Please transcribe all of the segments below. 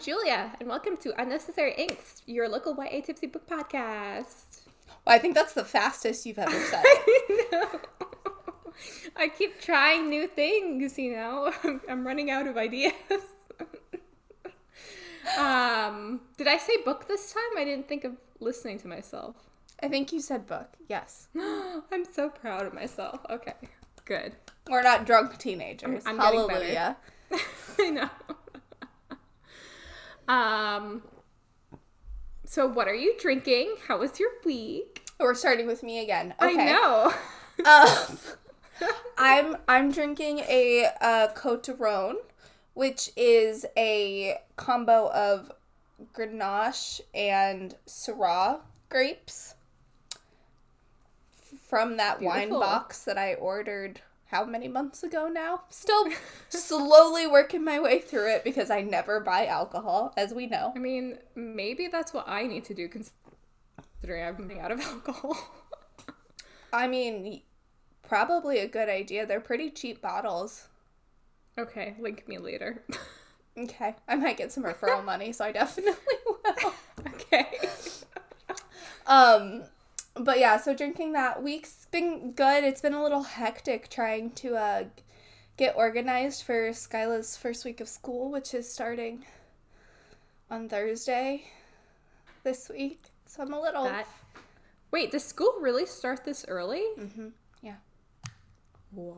I'm Julia, and welcome to Unnecessary Inks, your local YA Tipsy Book Podcast. Well, I think that's the fastest you've ever said. I. I keep trying new things, you know. I'm running out of ideas. um, did I say book this time? I didn't think of listening to myself. I think you said book. Yes. I'm so proud of myself. Okay, good. We're not drunk teenagers. I'm- I'm. Hallelujah. I know. Um. So, what are you drinking? How was your week? We're starting with me again. Okay. I know. Um, I'm I'm drinking a uh, Cote Rhone, which is a combo of Grenache and Syrah grapes from that wine box that I ordered how many months ago now? Still slowly working my way through it because I never buy alcohol, as we know. I mean, maybe that's what I need to do, considering I'm running out of alcohol. I mean, probably a good idea. They're pretty cheap bottles. okay, link me later. Okay, I might get some referral money, so I definitely will. okay. Um, but yeah, so drinking that week's been good. It's been a little hectic trying to uh get organized for Skyla's first week of school, which is starting on Thursday this week. So I'm a little That. Wait, does school really start this early? hmm Yeah. What?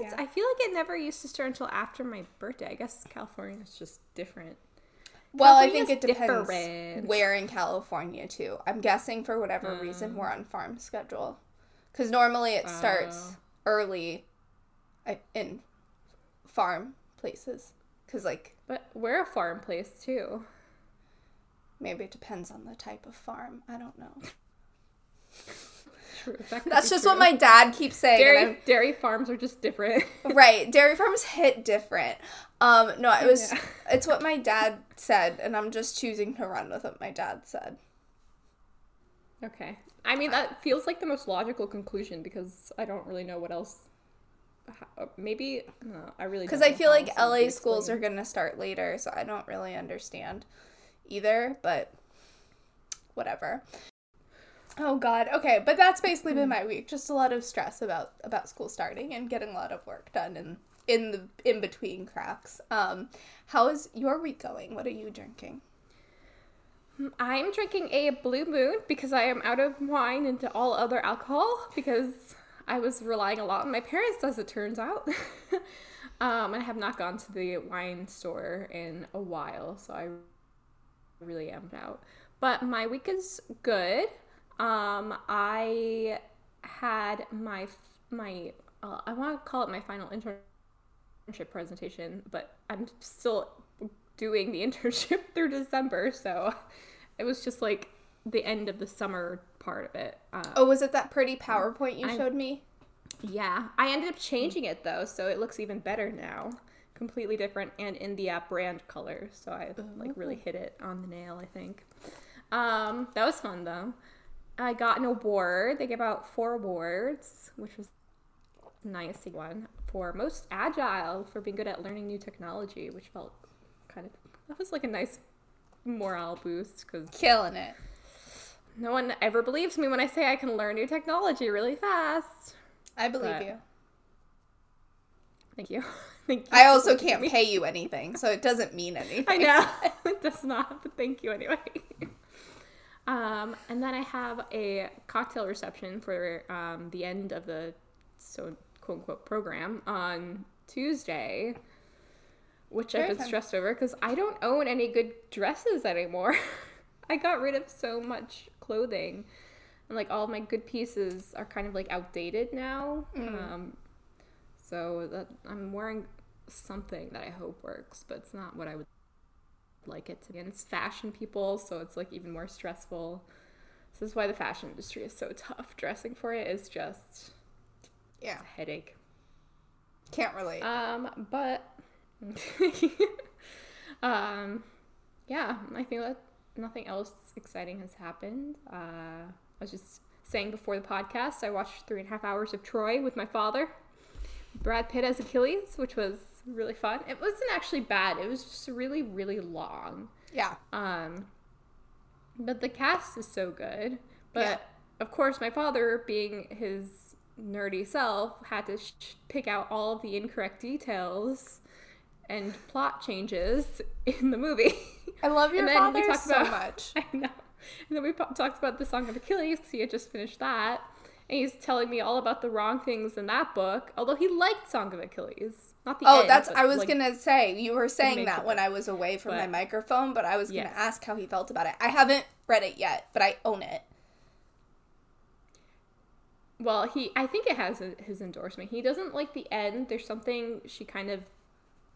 Yeah. I feel like it never used to start until after my birthday. I guess California is just different. Well, I think it depends different. where in California too. I'm guessing for whatever reason we're on farm schedule, because normally it starts Oh. early, uh, in farm places. Because like But we're a farm place too. maybe it depends on the type of farm. I don't know. True. That That's just what my dad keeps saying. dairy dairy farms are just different. Right, dairy farms hit different. Um, no, it was. Yeah. It's what my dad said, and I'm just choosing to run with what my dad said. okay. I mean, that feels like the most logical conclusion because I don't really know what else. Maybe no, I really Because I feel like else it would be LA schools are gonna start later, so I don't really understand either. But whatever. Oh God. Okay, but that's basically Hmm. been my week. Just a lot of stress about about school starting and getting a lot of work done and in the in between cracks. Um, how is your week going? What are you drinking? I'm drinking a Blue Moon because I am out of wine and all other alcohol because I was relying a lot on my parents, as it turns out. um, I have not gone to the wine store in a while, so I really am out. But my week is good. Um, I had my my uh, I want to call it my final internship presentation, but I'm still doing the internship through December, so it was just like the end of the summer part of it. Uh, Oh, was it that pretty PowerPoint you I'm- showed me? yeah, I ended up changing it though, so it looks even better now. Completely different and in the app brand color, so I like really hit it on the nail. I think. Um, that was fun though. I got an award. They gave out four awards, which was a nice one for most agile for being good at learning new technology, which felt kind of that was like a nice morale boost because Killing it. no one ever believes me when I say I can learn new technology really fast. I believe But- you. Thank you. Thank you. I also can't pay you anything, so it doesn't mean anything. I know. it does not, but thank you anyway. Um, and then I have a cocktail reception for um, the end of the so quote unquote program on Tuesday, which Very I've been fun. stressed over because I don't own any good dresses anymore. I got rid of so much clothing. And like all my good pieces are kind of like outdated now. Um, so that I'm wearing something that I hope works, but it's not what I would like it. And it's fashion people, so it's like even more stressful. So this is why the fashion industry is so tough. Dressing for it is just Yeah, a headache. can't relate. Um, but um, yeah, I think that nothing else exciting has happened. Uh, I was just saying before the podcast, I watched three and a half hours of Troy with my father. Brad Pitt as Achilles, which was really fun. It wasn't actually bad. It was just really, really long. Yeah. Um, but the cast is so good. But Yeah. of course, my father, being his nerdy self, had to sh- pick out all of the incorrect details and plot changes in the movie. I love your And then we father so about- much. I know. And then we po- talked about the Song of Achilles 'cause he had just finished that. And he's telling me all about the wrong things in that book, although he liked Song of Achilles. Not the Oh, end, that's I was like, gonna say. You were saying that when. I was away from my microphone, but I was gonna ask how he felt about it. I haven't read it yet, but I own it. Well, he I think it has his endorsement. He doesn't like the end. There's something she kind of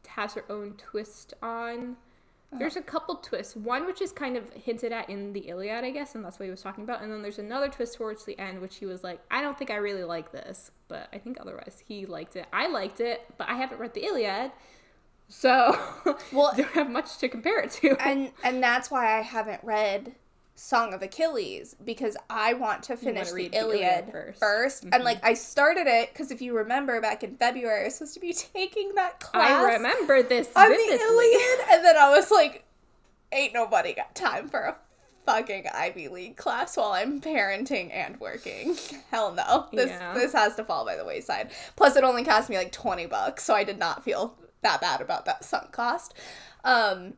has her own twist on. Oh. There's a couple twists. One which is kind of hinted at in the Iliad, I guess, and that's what he was talking about. And then there's another twist towards the end, which he was like, I don't think I really like this, but I think otherwise he liked it. I liked it, but I haven't read the Iliad, so Well- don't have much to compare it to. And and that's why I haven't read Song of Achilles because I want to finish the read Iliad, the Iliad first. first. And like I started it because if you remember back in February, I was supposed to be taking that class. I remember this on vividly. the Iliad, and then I was like, "Ain't nobody got time for a fucking Ivy League class while I'm parenting and working. Hell no, this Yeah. this has to fall by the wayside. Plus, it only cost me like twenty bucks, so I did not feel that bad about that sunk cost. Um,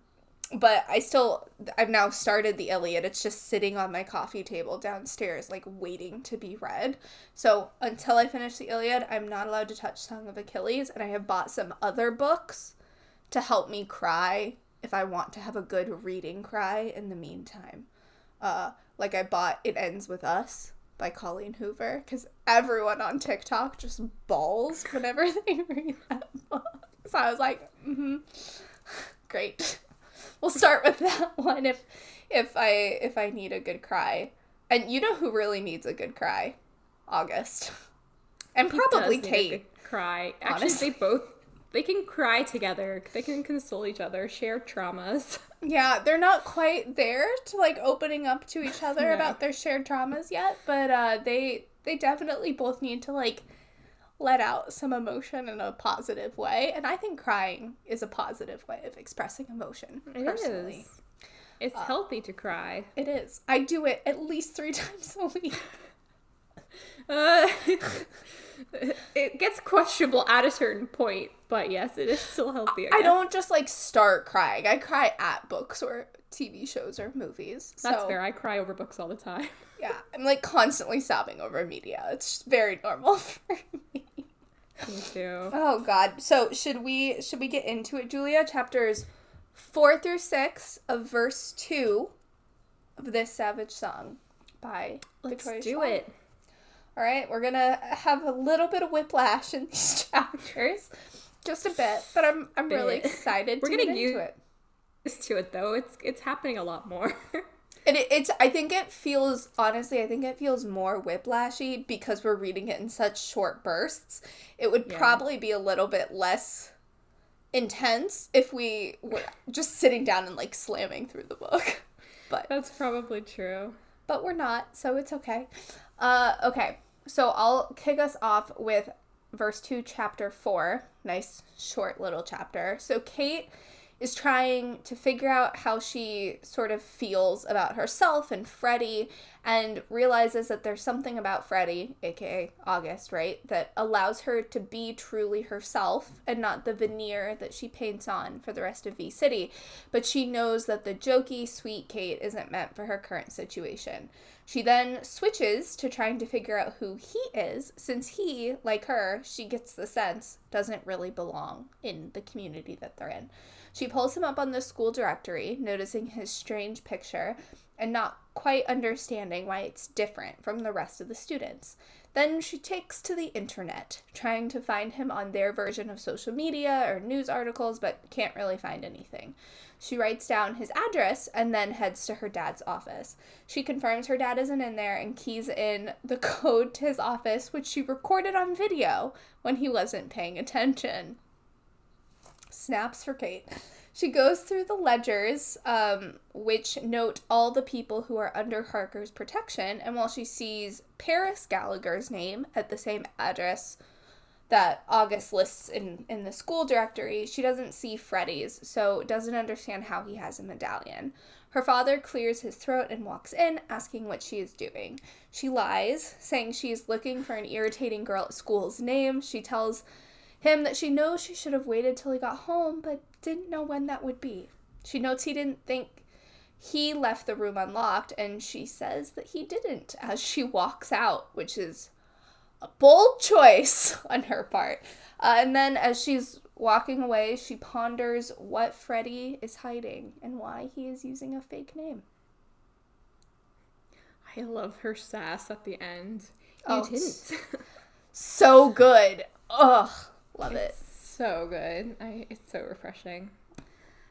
but I still, I've now started the Iliad. It's just sitting on my coffee table downstairs, like waiting to be read. So until I finish the Iliad, I'm not allowed to touch Song of Achilles, and I have bought some other books to help me cry if I want to have a good reading cry in the meantime. Uh, like I bought It Ends With Us by Colleen Hoover because everyone on TikTok just bawls whenever they read that book. So I was like, mm-hmm, great. We'll start with that one if if I if I need a good cry. And you know who really needs a good cry? August. And He probably does need a Kate. good Cry. Actually, honestly. they both they can cry together. They can console each other, share traumas. Yeah, they're not quite there to like opening up to each other No. about their shared traumas yet, but uh they they definitely both need to like let out some emotion in a positive way, and I think crying is a positive way of expressing emotion. It personally. is. It's healthy to cry. It is. I do it at least 3 times a week. Uh, it gets questionable at a certain point, but yes, it is still healthy. I, I don't just like start crying. I cry at books or TV shows or movies. That's so, fair. I cry over books all the time. Yeah, I'm like constantly sobbing over media. It's very normal for me. Me too. Oh God. So should we should we get into it, Julia? Chapters four through six of verse two of this Savage Song by Let's Victoria do Schwab. it. All right, we're gonna have a little bit of whiplash in these chapters, just a bit, but I'm I'm really excited We're to gonna get into use- it. To it though. It's it's happening a lot more. And it, it's I think it feels honestly I think it feels more whiplashy because we're reading it in such short bursts. It would Yeah. probably be a little bit less intense if we were just sitting down and like slamming through the book. But That's probably true. but we're not, so it's okay. Uh okay. So I'll kick us off with verse 2 chapter 4. Nice short little chapter. So Kate is trying to figure out how she sort of feels about herself and Freddie and realizes that there's something about Freddie, aka August, right, that allows her to be truly herself and not the veneer that she paints on for the rest of V City. But she knows that the jokey, sweet Kate isn't meant for her current situation. She then switches to trying to figure out who he is, since he, like her, she gets the sense, doesn't really belong in the community that they're in. She pulls him up on the school directory, noticing his strange picture and not quite understanding why it's different from the rest of the students. Then she takes to the internet, trying to find him on their version of social media or news articles, but can't really find anything. She writes down his address and then heads to her dad's office. She confirms her dad isn't in there and keys in the code to his office, which she recorded on video when he wasn't paying attention. Snaps for Kate. She goes through the ledgers, um, which note all the people who are under Harker's protection, and while she sees Paris Gallagher's name at the same address that August lists in, in the school directory, she doesn't see Freddie's, so doesn't understand how he has a medallion. Her father clears his throat and walks in, asking what she is doing. She lies, saying she is looking for an irritating girl at school's name. She tells him that she knows she should have waited till he got home, but didn't know when that would be. She notes he didn't think he left the room unlocked, and she says that he didn't as she walks out, which is a bold choice on her part. Uh, and then as she's walking away, she ponders what Freddie is hiding and why he is using a fake name. I love her sass at the end. You Oh, didn't. So good. Ugh, love it. So good. I, it's so refreshing.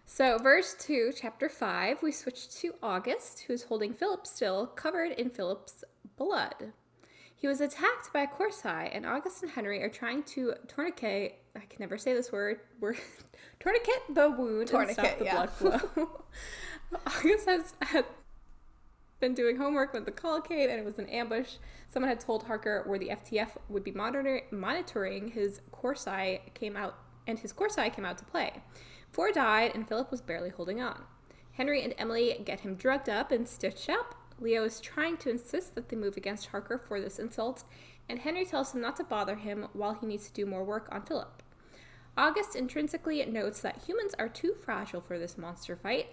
So, verse 2, chapter 5, we switch to August, who's holding Philip still, covered in Philip's blood. He was attacked by a Corsai, and August and Henry are trying to tourniquet, I can never say this word, word tourniquet the wound and stop Tourniquet, the yeah. blood flow. August has been doing homework with the Colonnade and it was an ambush. Someone had told Harker where the FTF would be monitor- monitoring his Corsai came out and his Corsai came out to play. Four died and Philip was barely holding on. Henry and Emily get him drugged up and stitched up. Leo is trying to insist that they move against Harker for this insult, and Henry tells him not to bother him while he needs to do more work on Philip. August intrinsically notes that humans are too fragile for this monster fight,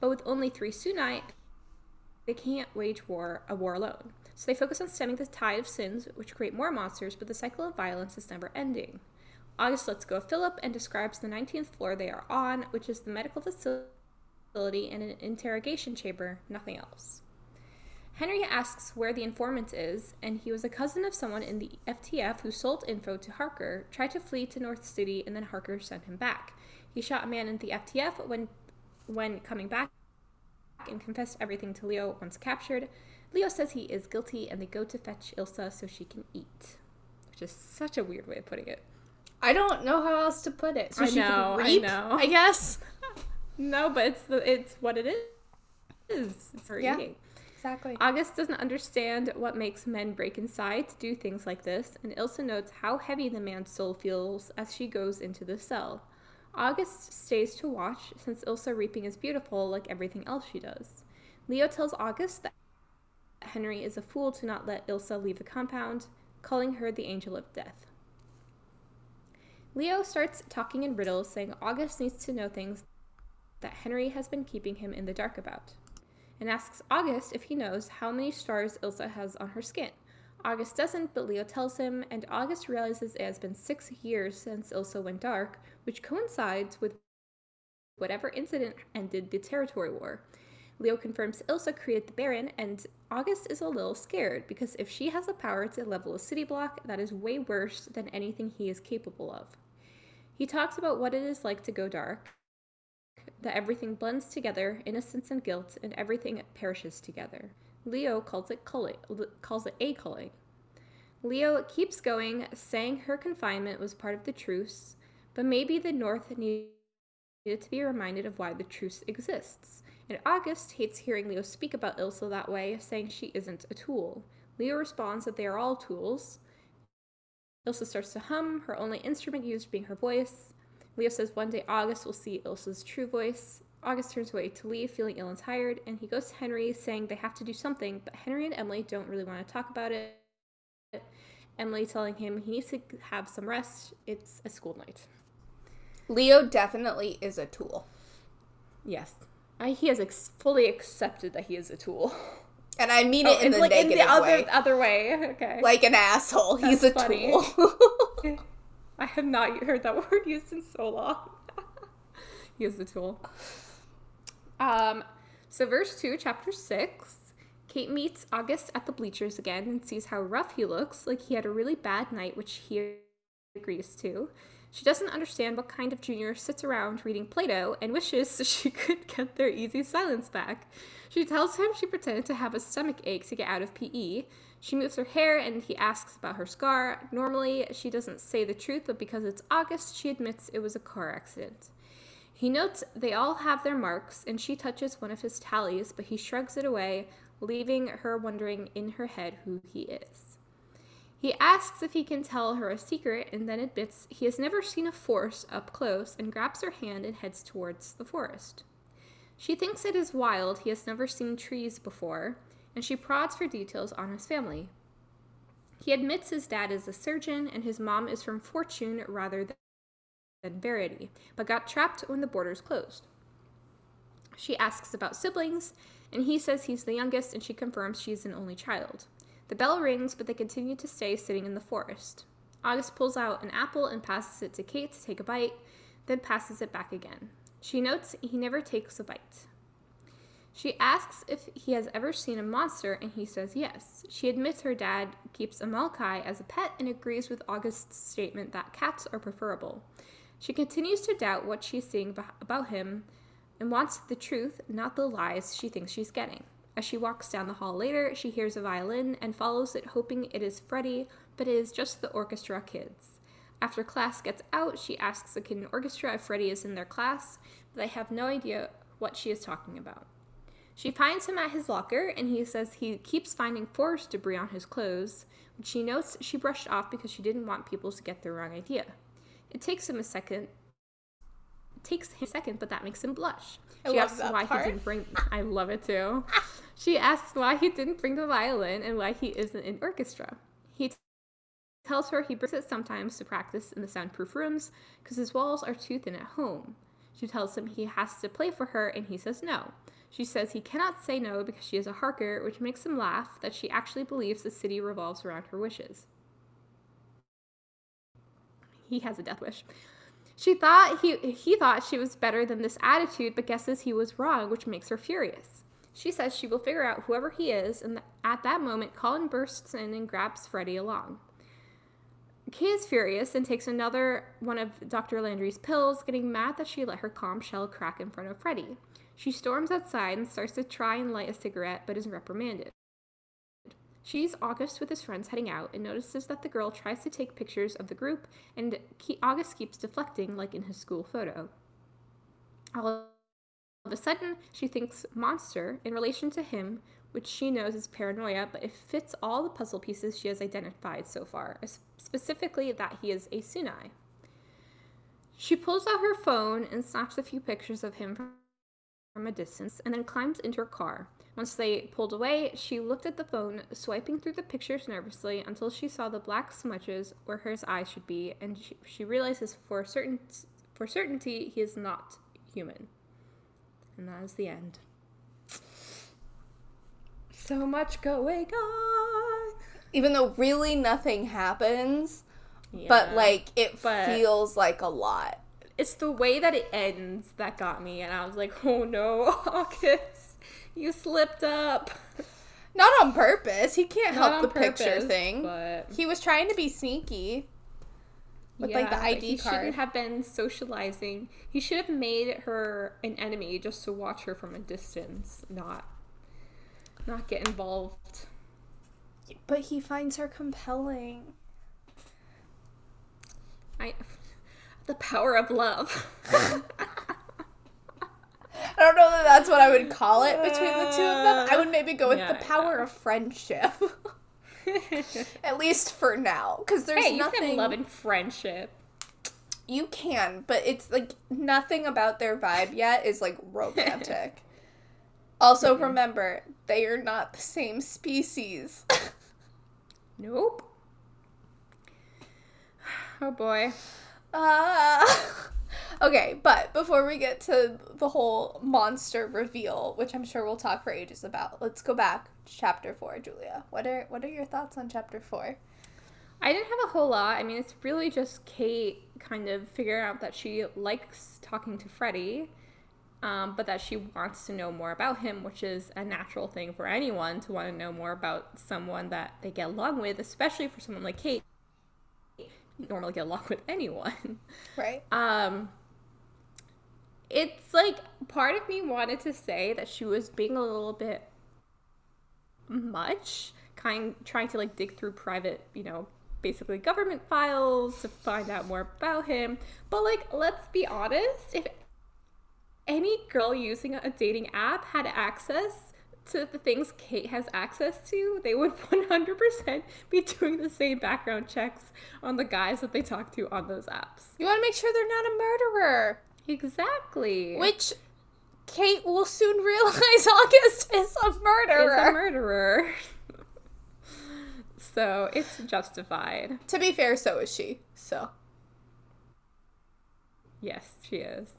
but with only three Sunai, they can't wage war a war alone. So they focus on stemming the tide of sins, which create more monsters, but the cycle of violence is never ending. August lets go of Philip and describes the 19th floor they are on, which is the medical facility and an interrogation chamber, nothing else. Henry asks where the informant is, and he was a cousin of someone in the FTF who sold info to Harker, tried to flee to North City, and then Harker sent him back. He shot a man in the FTF when, when coming back and confessed everything to Leo once captured. Leo says he is guilty, and they go to fetch Ilsa so she can eat, which is such a weird way of putting it. I don't know how else to put it. So I she know, I can reap, know. I guess. No, but it's the it's what it is. It's her Yeah. eating. Exactly. August doesn't understand what makes men break inside to do things like this, and Ilsa notes how heavy the man's soul feels as she goes into the cell. August stays to watch since Ilsa reaping is beautiful like everything else she does. Leo tells August that Henry is a fool to not let Ilsa leave the compound, calling her the angel of death. Leo starts talking in riddles, saying August needs to know things that Henry has been keeping him in the dark about and asks August if he knows how many stars Ilsa has on her skin. August doesn't, but Leo tells him, and August realizes it has been six years since Ilsa went dark, which coincides with whatever incident ended the territory war. Leo confirms Ilsa created the Barrens, and August is a little scared because if she has the power to level a city block, that is way worse than anything he is capable of. He talks about what it is like to go dark, that everything blends together, innocence and guilt, and everything perishes together. Leo calls it culling, calls it a culling. Leo keeps going, saying her confinement was part of the truce, but maybe the North needed to be reminded of why the truce exists. And August hates hearing Leo speak about Ilsa that way, saying she isn't a tool. Leo responds that they are all tools. Ilsa starts to hum, her only instrument used being her voice. Leo says one day August will see Ilsa's true voice. August turns away to leave, feeling ill and tired, and he goes to Henry, saying they have to do something, but Henry and Emily don't really want to talk about it. Emily telling him he needs to have some rest. It's a school night. Leo definitely is a tool. Yes. I, he has ex- fully accepted that he is a tool. And I mean Oh, it in the like negative in the other way. other way. Okay. Like an asshole. He's a funny. tool. I have not heard that word used in so long. he is the tool. Um, so verse two, chapter six. Kate meets August at the bleachers again and sees how rough he looks, like he had a really bad night, which he agrees to. She doesn't understand what kind of junior sits around reading Plato and wishes she could get their easy silence back. She tells him she pretended to have a stomach ache to get out of PE. She moves her hair and he asks about her scar. Normally, she doesn't say the truth, but because it's August, she admits it was a car accident. He notes they all have their marks, and she touches one of his tallies, but he shrugs it away, leaving her wondering in her head who he is. He asks if he can tell her a secret and then admits he has never seen a forest up close and grabs her hand and heads towards the forest. She thinks it is wild, he has never seen trees before, and she prods for details on his family. He admits his dad is a surgeon and his mom is from Fortune rather than Verity, but got trapped when the borders closed. She asks about siblings, and he says he's the youngest, and she confirms she's an only child. The bell rings, but they continue to stay sitting in the forest. August pulls out an apple and passes it to Kate to take a bite, then passes it back again. She notes he never takes a bite. She asks if he has ever seen a monster, and he says yes. She admits her dad keeps a Malkai as a pet and agrees with August's statement that cats are preferable. She continues to doubt what she's seeing about him and wants the truth, not the lies she thinks she's getting. As she walks down the hall later, she hears a violin and follows it, hoping it is Freddie, but it is just the orchestra kids. After class gets out, she asks the kid in orchestra if Freddie is in their class, but they have no idea what she is talking about. She finds him at his locker, and he says he keeps finding forest debris on his clothes, which she notes she brushed off because she didn't want people to get the wrong idea. It takes him a second. Takes him a second, but that makes him blush. I she love asks why part. he didn't bring. I love it too. she asks why he didn't bring the violin and why he isn't in orchestra. He t- tells her he brings it sometimes to practice in the soundproof rooms because his walls are too thin at home. She tells him he has to play for her, and he says no. She says he cannot say no because she is a Harker, which makes him laugh that she actually believes the city revolves around her wishes. He has a death wish. She thought he he thought she was better than this attitude, but guesses he was wrong, which makes her furious. She says she will figure out whoever he is, and at that moment, Colin bursts in and grabs Freddie along. Kay is furious and takes another one of Dr. Landry's pills, getting mad that she let her calm shell crack in front of Freddie. She storms outside and starts to try and light a cigarette, but is reprimanded. She sees August with his friends heading out and notices that the girl tries to take pictures of the group, and August keeps deflecting, like in his school photo. All of a sudden, she thinks monster in relation to him, which she knows is paranoia, but it fits all the puzzle pieces she has identified so far, specifically that he is a Sunai. She pulls out her phone and snaps a few pictures of him from a distance and then climbs into her car. Once they pulled away, she looked at the phone, swiping through the pictures nervously until she saw the black smudges where his eyes should be, and she, she realizes for certain for certainty he is not human. And that is the end. So much going on. Even though really nothing happens, but like it But- feels like a lot. It's the way that it ends that got me, and I was like, oh no, August, you slipped up. Not on purpose. He can't Not help the picture thing. but He was trying to be sneaky. With, like, the ID he card. shouldn't have been socializing. He should have made her an enemy just to watch her from a distance, not not get involved. But he finds her compelling. I the power of love. I don't know that that's what I would call it between the two of them. I would maybe go with Yeah, the power yeah. of friendship. At least for now. Because there's hey, you nothing. can love and friendship. You can, but it's like nothing about their vibe yet is like romantic. also, mm-hmm. remember, they are not the same species. Nope. Oh boy. Uh, okay, but before we get to the whole monster reveal, which I'm sure we'll talk for ages about, let's go back to chapter four, Julia. What are what are your thoughts on chapter four? I didn't have a whole lot. I mean, it's really just Kate kind of figuring out that she likes talking to Freddie, um, but that she wants to know more about him, which is a natural thing for anyone to want to know more about someone that they get along with, especially for someone like Kate. Normally get along with anyone. Right. Um, it's like part of me wanted to say that she was being a little bit much, kind trying to like dig through private, you know, basically government files to find out more about him. But like, let's be honest, if any girl using a dating app had access to the things Kate has access to, they would 100% be doing the same background checks on the guys that they talk to on those apps. You want to make sure they're not a murderer. Exactly. Which Kate will soon realize August is a murderer. Is a murderer. so it's justified. To be fair, so is she. So. Yes, she is.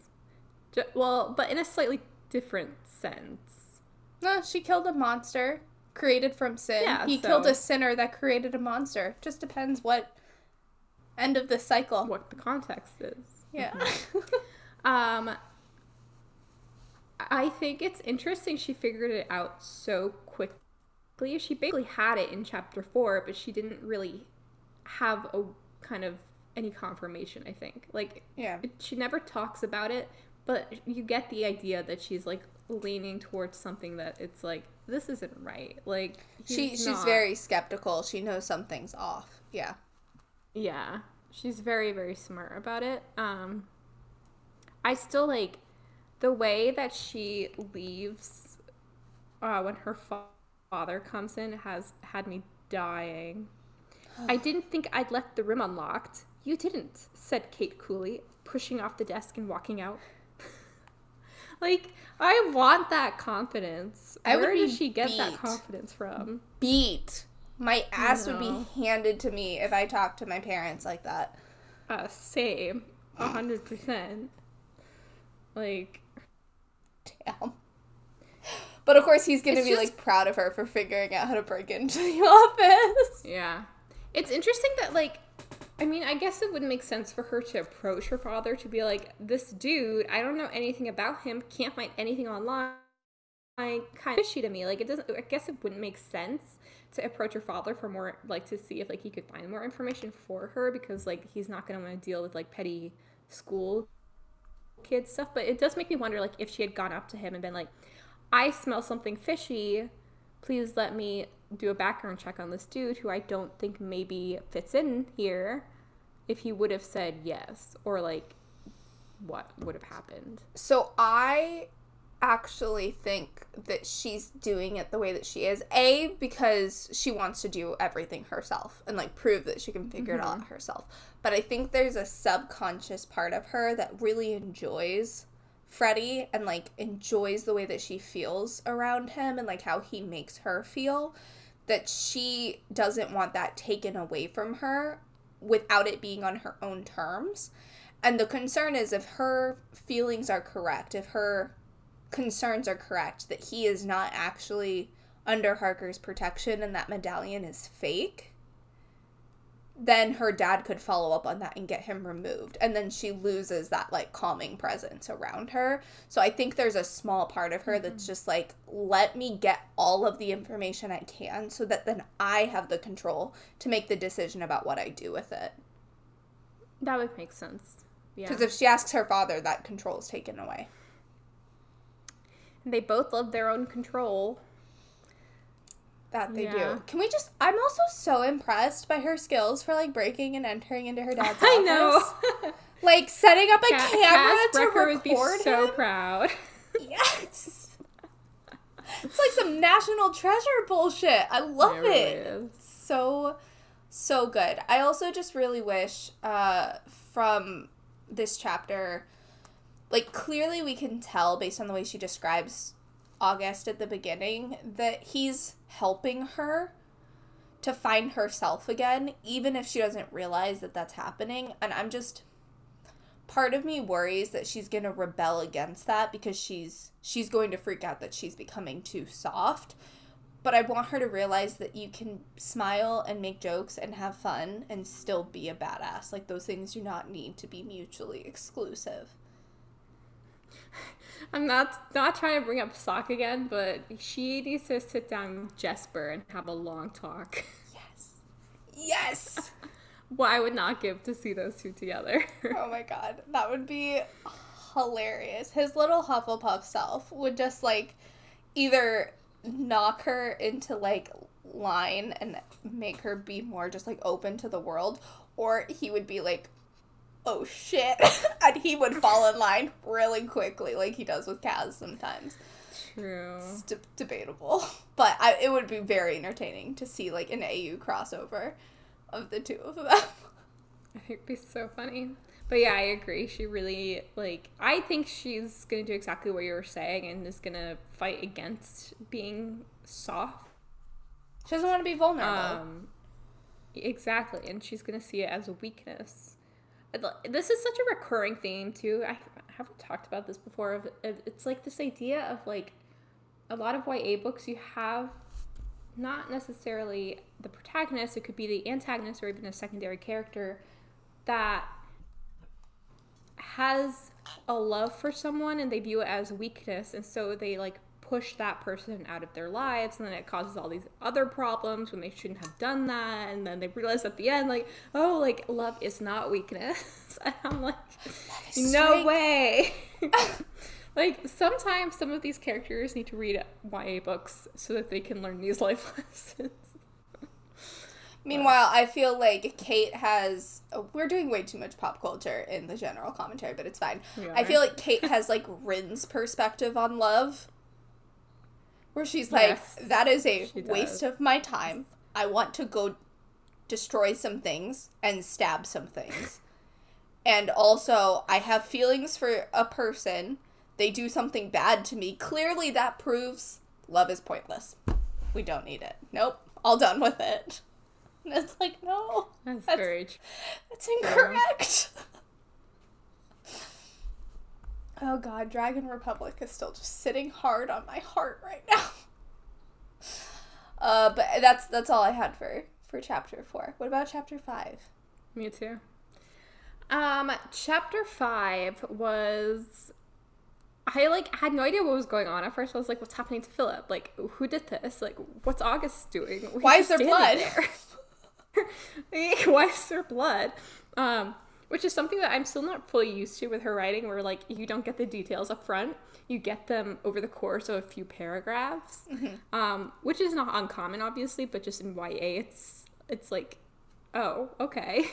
Ju- well, but in a slightly different sense. No, she killed a monster created from sin. Yeah, he so- killed a sinner that created a monster. Just depends what end of the cycle. What the context is. Yeah. Um, I think it's interesting she figured it out so quickly. She basically had it in chapter four, but she didn't really have a kind of any confirmation, I think. Like, yeah. it, she never talks about it, but you get the idea that she's like leaning towards something that it's like, this isn't right. Like, She he's she's not- very skeptical. She knows something's off. Yeah. Yeah, she's very very smart about it. Um I still like the way that she leaves uh when her fa- father comes in has had me dying. I didn't think I'd left the room unlocked. You didn't, said Kate coolly, pushing off the desk and walking out. Like, I want that confidence. I Where does she get that confidence from? Beat. My ass would be handed to me if I talked to my parents like that. Uh, same. A hundred percent. Like, Damn. But of course, he's gonna It's be just- like proud of her for figuring out how to break into the office. yeah. It's interesting that, like, I mean, I guess it would make sense for her to approach her father to be like, this dude, I don't know anything about him, can't find anything online. Kind of fishy to me. Like, it doesn't, I guess it wouldn't make sense to approach her father for more, like, to see if, like, he could find more information for her because, like, he's not to want to deal with, like, petty school kid stuff. But it does make me wonder, like, if she had gone up to him and been like, I smell something fishy. Please let me do a background check on this dude who I don't think maybe fits in here. If he would have said yes, or like, what would have happened? So I actually think that she's doing it the way that she is. A because she wants to do everything herself and like prove that she can figure it out mm-hmm. herself. But I think there's a subconscious part of her that really enjoys Freddie and like enjoys the way that she feels around him and like how he makes her feel that she doesn't want that taken away from her without it being on her own terms. And the concern is if her feelings are correct, if her concerns are correct, that he is not actually under Harker's protection and that medallion is fake, then her dad could follow up on that and get him removed. And then she loses that like calming presence around her. So I think there's a small part of her that's mm-hmm. just like, let me get all of the information I can so that then I have the control to make the decision about what I do with it. That would make sense. Yeah. Because if she asks her father, that control is taken away. and they both love their own control. That they Yeah. do. Can we just? I'm also so impressed by her skills for like breaking and entering into her dad's I office. know. Like setting up a Ca- camera Kaz to Brekker would be record so him. proud. Yes. it's like some national treasure bullshit. I love It really it. is. So, so good. I also just really wish uh, from this chapter, like clearly we can tell based on the way she describes August at the beginning that he's helping her to find herself again, even if she doesn't realize that that's happening. And I'm just part of me worries that she's going to rebel against that because she's she's going to freak out that she's becoming too soft but I want her to realize that you can smile and make jokes and have fun and still be a badass. Like those things do not need to be mutually exclusive. I'm not not trying to bring up sock again, but she needs to sit down with Jesper and have a long talk. Yes. Yes. what I would not give to see those two together. oh my god, that would be hilarious. His little Hufflepuff self would just like either knock her into like line and make her be more just like open to the world or he would be like oh shit and he would fall in line really quickly like he does with Kaz sometimes. True. It's de- debatable, but I, it would be very entertaining to see like an AU crossover of the two of them. I think it'd be so funny. But yeah, I agree. She really like I think she's gonna do exactly what you were saying and is gonna fight against being soft. She doesn't want to be vulnerable. Um exactly, and she's gonna see it as a weakness. This is such a recurring theme too. I haven't talked about this before. It's like this idea of like a lot of YA books you have not necessarily the protagonist, it could be the antagonist or even a secondary character that has a love for someone and they view it as weakness and so they like push that person out of their lives and then it causes all these other problems when they shouldn't have done that and then they realize at the end like oh like love is not weakness. And i'm like no way. Like sometimes some of these characters need to read ya books so that they can learn these life lessons. Meanwhile, I feel like Kate has. Oh, we're doing way too much pop culture in the general commentary, but it's fine. I feel like Kate has like Rin's perspective on love, where she's like, yes, "That is a waste of my time. I want to go destroy some things and stab some things, and also I have feelings for a person. They do something bad to me. Clearly, that proves love is pointless. We don't need it. Nope, all done with it." And it's like, no. That's, that's very That's incorrect. oh god, Dragon Republic is still just sitting hard on my heart right now. Uh, but that's that's all I had for for chapter four. What about chapter five? Me too. Um, chapter five was I like had no idea what was going on at first. I was like, "What's happening to Philip? Like, who did this? Like, what's August doing? Why is there blood?" Why is there blood? Um, which is something that I'm still not fully used to with her writing, where like you don't get the details up front, you get them over the course of a few paragraphs, mm-hmm. um, which is not uncommon, obviously, but just in YA, it's it's like, oh, okay.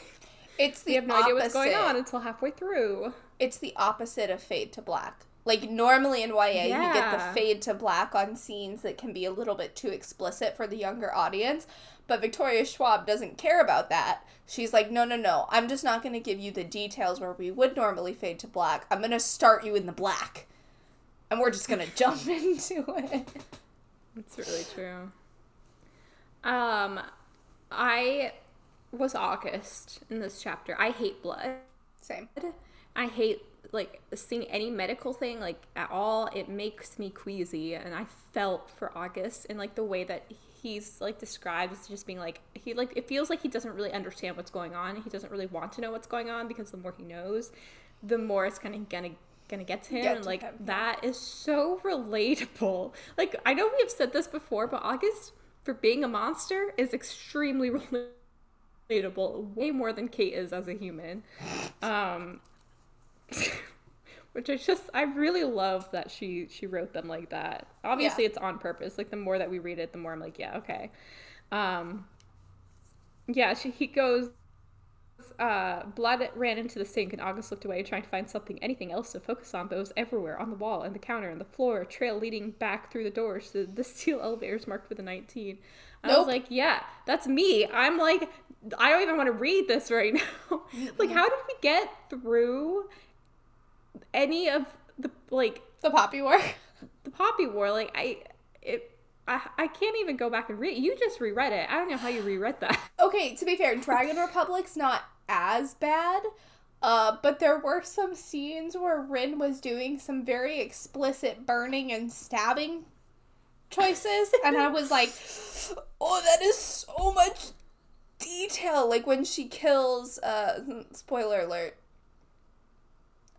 It's the you have no opposite. idea what's going on until halfway through. It's the opposite of fade to black. Like normally in YA, yeah. you get the fade to black on scenes that can be a little bit too explicit for the younger audience. But Victoria Schwab doesn't care about that. She's like, no, no, no. I'm just not going to give you the details where we would normally fade to black. I'm going to start you in the black. And we're just going to jump into it. That's really true. Um, I was August in this chapter. I hate blood. Same. I hate like seeing any medical thing like at all. It makes me queasy, and I felt for August and like the way that he's like described as just being like he like it feels like he doesn't really understand what's going on. He doesn't really want to know what's going on because the more he knows, the more it's kind of gonna gonna get to him get and like him. that is so relatable. Like I know we have said this before, but August for being a monster is extremely relatable, way more than Kate is as a human. Um which I just I really love that she she wrote them like that. Obviously, yeah. it's on purpose. Like the more that we read it, the more I'm like, yeah, okay. Um, yeah, she he goes. Uh, blood ran into the sink, and August looked away, trying to find something, anything else to focus on. But it was everywhere on the wall, and the counter, and the floor, a trail leading back through the doors to the steel elevators marked with a 19. I was like, yeah, that's me. I'm like, I don't even want to read this right now. like, how did we get through any of the like the Poppy War. The Poppy War, like I it I, I can't even go back and read. You just reread it. I don't know how you reread that. Okay, to be fair, Dragon Republic's not as bad. Uh, but there were some scenes where Rin was doing some very explicit burning and stabbing choices, and I was like, "Oh, that is so much detail!" Like when she kills. Uh, spoiler alert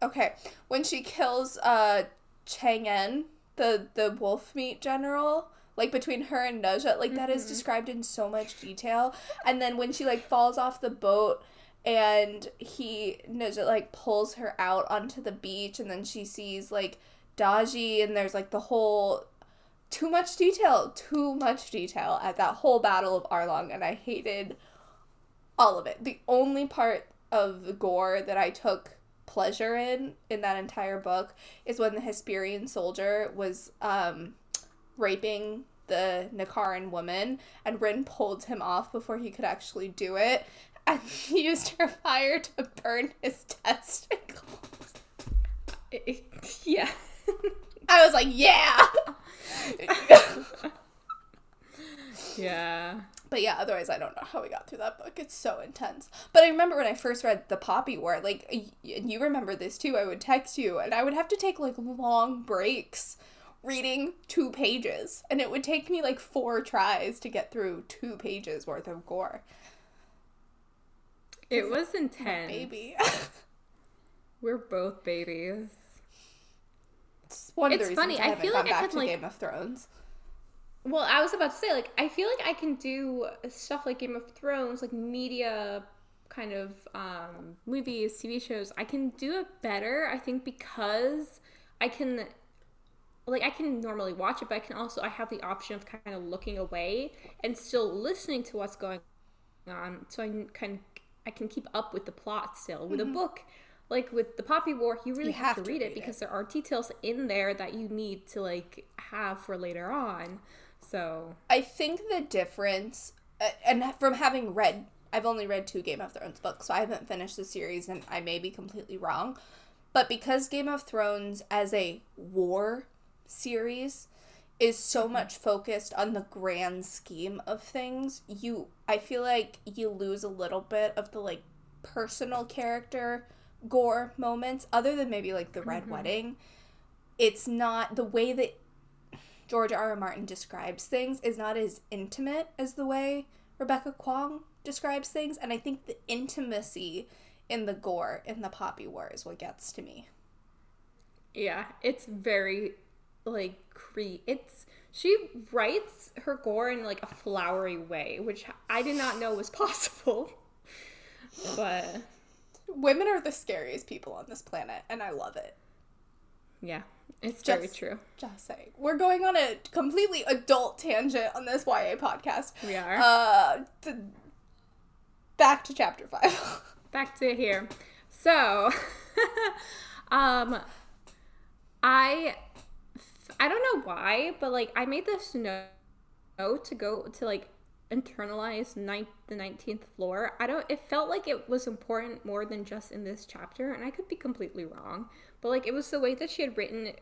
Okay, when she kills uh Chang'en, the the wolf meat general, like between her and Nezha, like mm-hmm. that is mm-hmm. described in so much detail. And then when she like falls off the boat and he Nezha like pulls her out onto the beach and then she sees like Daji and there's like the whole too much detail, too much detail at that whole battle of Arlong and I hated all of it. The only part of the gore that I took pleasure in in that entire book is when the Hesperian soldier was um, raping the Nakaran woman, and Rin pulled him off before he could actually do it, and he used her fire to burn his testicles. yeah. I was like, yeah. yeah. But yeah, otherwise I don't know how we got through that book. It's so intense. But I remember when I first read The Poppy War, like, and you remember this too, I would text you and I would have to take like long breaks reading two pages. And it would take me like four tries to get through two pages worth of gore. It was intense. Baby. We're both babies. It's one of the reasons funny. I, feel like back I to like... Game of Thrones. Well, I was about to say, like, I feel like I can do stuff like Game of Thrones, like media kind of um, movies, TV shows. I can do it better, I think, because I can, like, I can normally watch it, but I can also, I have the option of kind of looking away and still listening to what's going on. So I can, I can keep up with the plot still. With mm-hmm. a book, like with the Poppy War, you really you have, have, to read, read it, it because there are details in there that you need to, like, have for later on. So I think the difference, uh, and from having read, I've only read two Game of Thrones books, so I haven't finished the series, and I may be completely wrong. But because Game of Thrones as a war series is so mm-hmm. much focused on the grand scheme of things, you I feel like you lose a little bit of the like personal character gore moments other than maybe like the red mm-hmm. wedding. It's not the way that George R. R. Martin describes things is not as intimate as the way Rebecca Kuang describes things, and I think the intimacy in the gore in the Poppy War is what gets to me. Yeah, it's very like cre it's she writes her gore in like a flowery way, which I did not know was possible. but women are the scariest people on this planet, and I love it. Yeah, it's just, very true. Just saying. We're going on a completely adult tangent on this YA podcast. We are. Uh, to, back to chapter five. back to here. So, um, I, I don't know why, but like I made this note to go to like internalize ninth, the 19th floor. I don't, it felt like it was important more than just in this chapter, and I could be completely wrong. But like, it was the way that she had written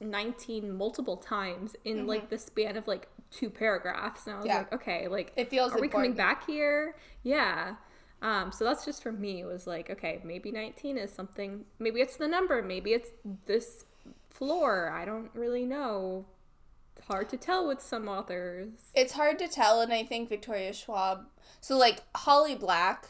19 multiple times in mm-hmm. like the span of like two paragraphs. And I was yeah. like, okay, like, it feels are important. we coming back here? Yeah. Um, so that's just for me. It was like, okay, maybe 19 is something, maybe it's the number, maybe it's this floor. I don't really know hard to tell with some authors. It's hard to tell, and I think Victoria Schwab. So, like, Holly Black,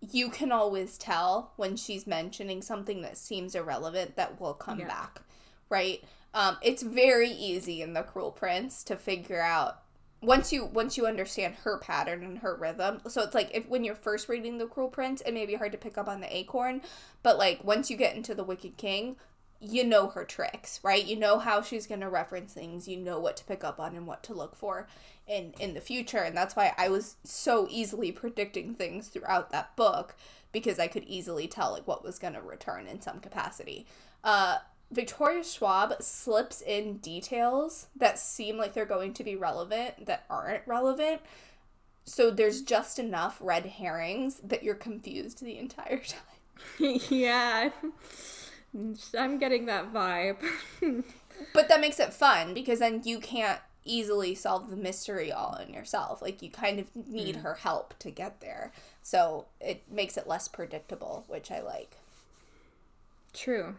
you can always tell when she's mentioning something that seems irrelevant that will come yeah. back, right? Um, it's very easy in The Cruel Prince to figure out once you once you understand her pattern and her rhythm so it's like if when you're first reading the cruel prince it may be hard to pick up on the acorn but like once you get into the wicked king you know her tricks, right? You know how she's going to reference things, you know what to pick up on and what to look for in in the future, and that's why I was so easily predicting things throughout that book because I could easily tell like what was going to return in some capacity. Uh Victoria Schwab slips in details that seem like they're going to be relevant that aren't relevant. So there's just enough red herrings that you're confused the entire time. yeah. I'm getting that vibe. but that makes it fun because then you can't easily solve the mystery all on yourself. Like you kind of need mm. her help to get there. So it makes it less predictable, which I like. True.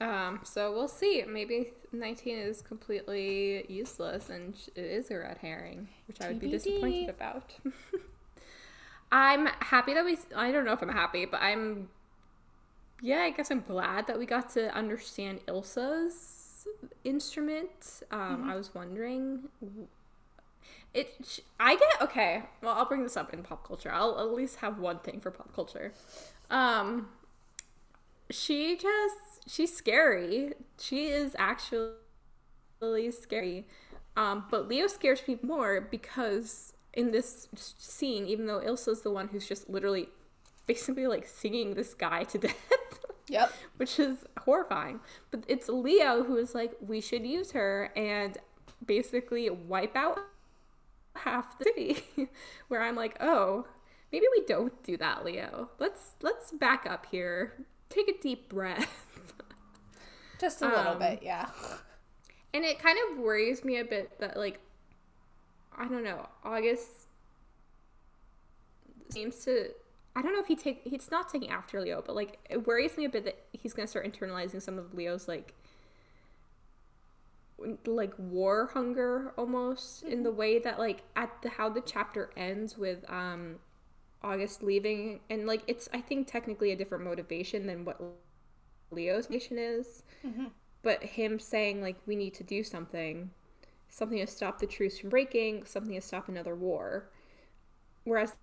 Um, so we'll see. Maybe 19 is completely useless and it is a red herring, which I would be disappointed about. I'm happy that we. I don't know if I'm happy, but I'm yeah, I guess I'm glad that we got to understand Ilsa's instrument. Um, mm-hmm. I was wondering. It. I get okay. Well, I'll bring this up in pop culture. I'll at least have one thing for pop culture. Um, she just she's scary. She is actually scary. Um, but Leo scares me more because in this scene, even though Ilsa's the one who's just literally basically like singing this guy to death. Yep. which is horrifying. But it's Leo who is like, we should use her and basically wipe out half the city. Where I'm like, oh, maybe we don't do that, Leo. Let's let's back up here. Take a deep breath. Just a little Um, bit, yeah. And it kind of worries me a bit that like I don't know, August seems to I don't know if he take he's not taking after Leo, but like it worries me a bit that he's gonna start internalizing some of Leo's like like war hunger almost in the way that like at the how the chapter ends with um August leaving and like it's I think technically a different motivation than what Leo's mission is. But him saying like we need to do something something to stop the truce from breaking something to stop another war. Whereas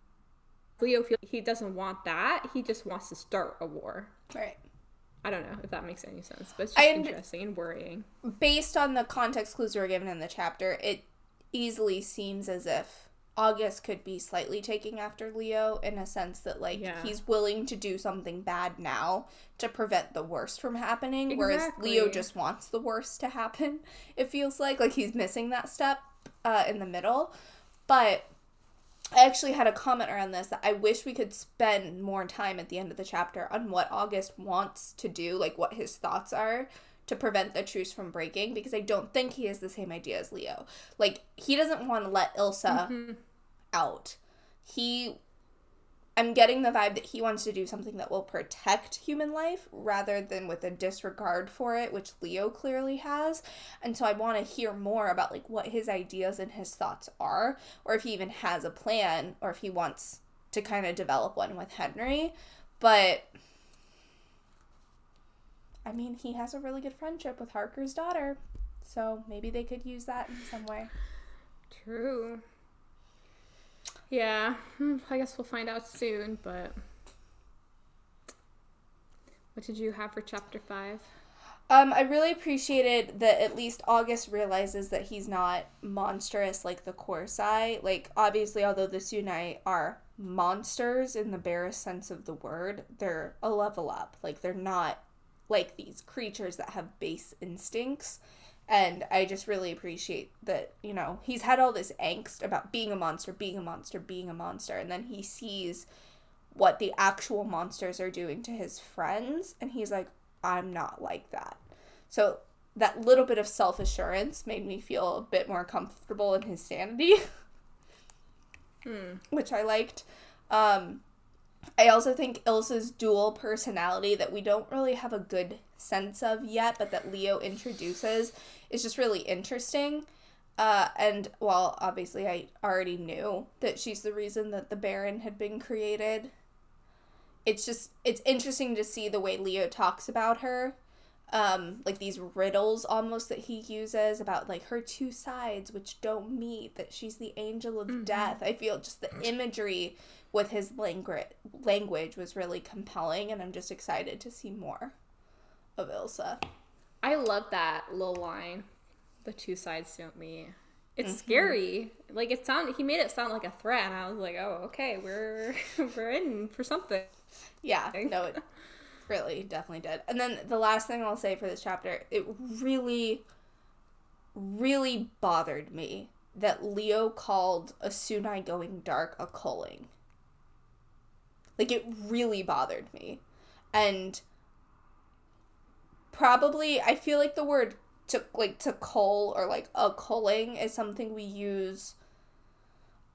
leo feels he doesn't want that he just wants to start a war Right. i don't know if that makes any sense but it's just interesting and worrying Based on the context clues we were given in the chapter, it easily seems as if August could be slightly taking after Leo in a sense that like Yeah. he's willing to do something bad now to prevent the worst from happening whereas Leo just wants the worst to happen. It feels like like he's missing that step uh, in the middle. But I actually had a comment around this that I wish we could spend more time at the end of the chapter on what August wants to do, like what his thoughts are to prevent the truce from breaking, because I don't think he has the same idea as Leo. Like, he doesn't want to let Ilsa mm-hmm. out. He. I'm getting the vibe that he wants to do something that will protect human life rather than with a disregard for it, which Leo clearly has. And so I want to hear more about like what his ideas and his thoughts are, or if he even has a plan, or if he wants to kind of develop one with Henry. But I mean, he has a really good friendship with Harker's daughter, so maybe they could use that in some way. true yeah hmm, i guess we'll find out soon but what did you have for chapter five Um, I really appreciated that at least August realizes that he's not monstrous like the Corsai. Like, obviously, although the Sunai are monsters in the barest sense of the word, they're a level up. Like, they're not like these creatures that have base instincts. And I just really appreciate that, you know, he's had all this angst about being a monster, being a monster, being a monster. And then he sees what the actual monsters are doing to his friends. And he's like, I'm not like that. So that little bit of self assurance made me feel a bit more comfortable in his sanity, which I liked. Um, I also think Ilsa's dual personality that we don't really have a good sense of yet, but that Leo introduces is just really interesting. Uh, and while obviously I already knew that she's the reason that the Barren had been created, it's just it's interesting to see the way Leo talks about her. Um, like these riddles almost that he uses about like her two sides which don't meet, that she's the angel of death. I feel just the imagery with his language language was really compelling and I'm just excited to see more of Ilsa. I love that little line. The two sides don't meet. It's mm-hmm. scary. Like it sound he made it sound like a threat and I was like, "Oh, okay, we're we're in for something." Yeah, no, it really definitely did. And then the last thing I'll say for this chapter, it really, really bothered me that Leo called a Sunai going dark a culling. Like it really bothered me. And probably I feel like the word to like to cull or like a culling is something we use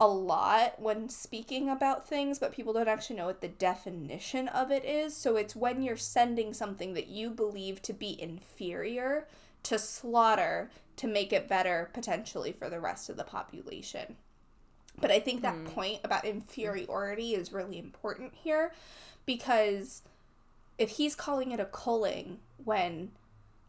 a lot when speaking about things, but people don't actually know what the definition of it is. So it's when you're sending something that you believe to be inferior to slaughter to make it better potentially for the rest of the population. But I think that hmm. point about inferiority is really important here because if he's calling it a culling when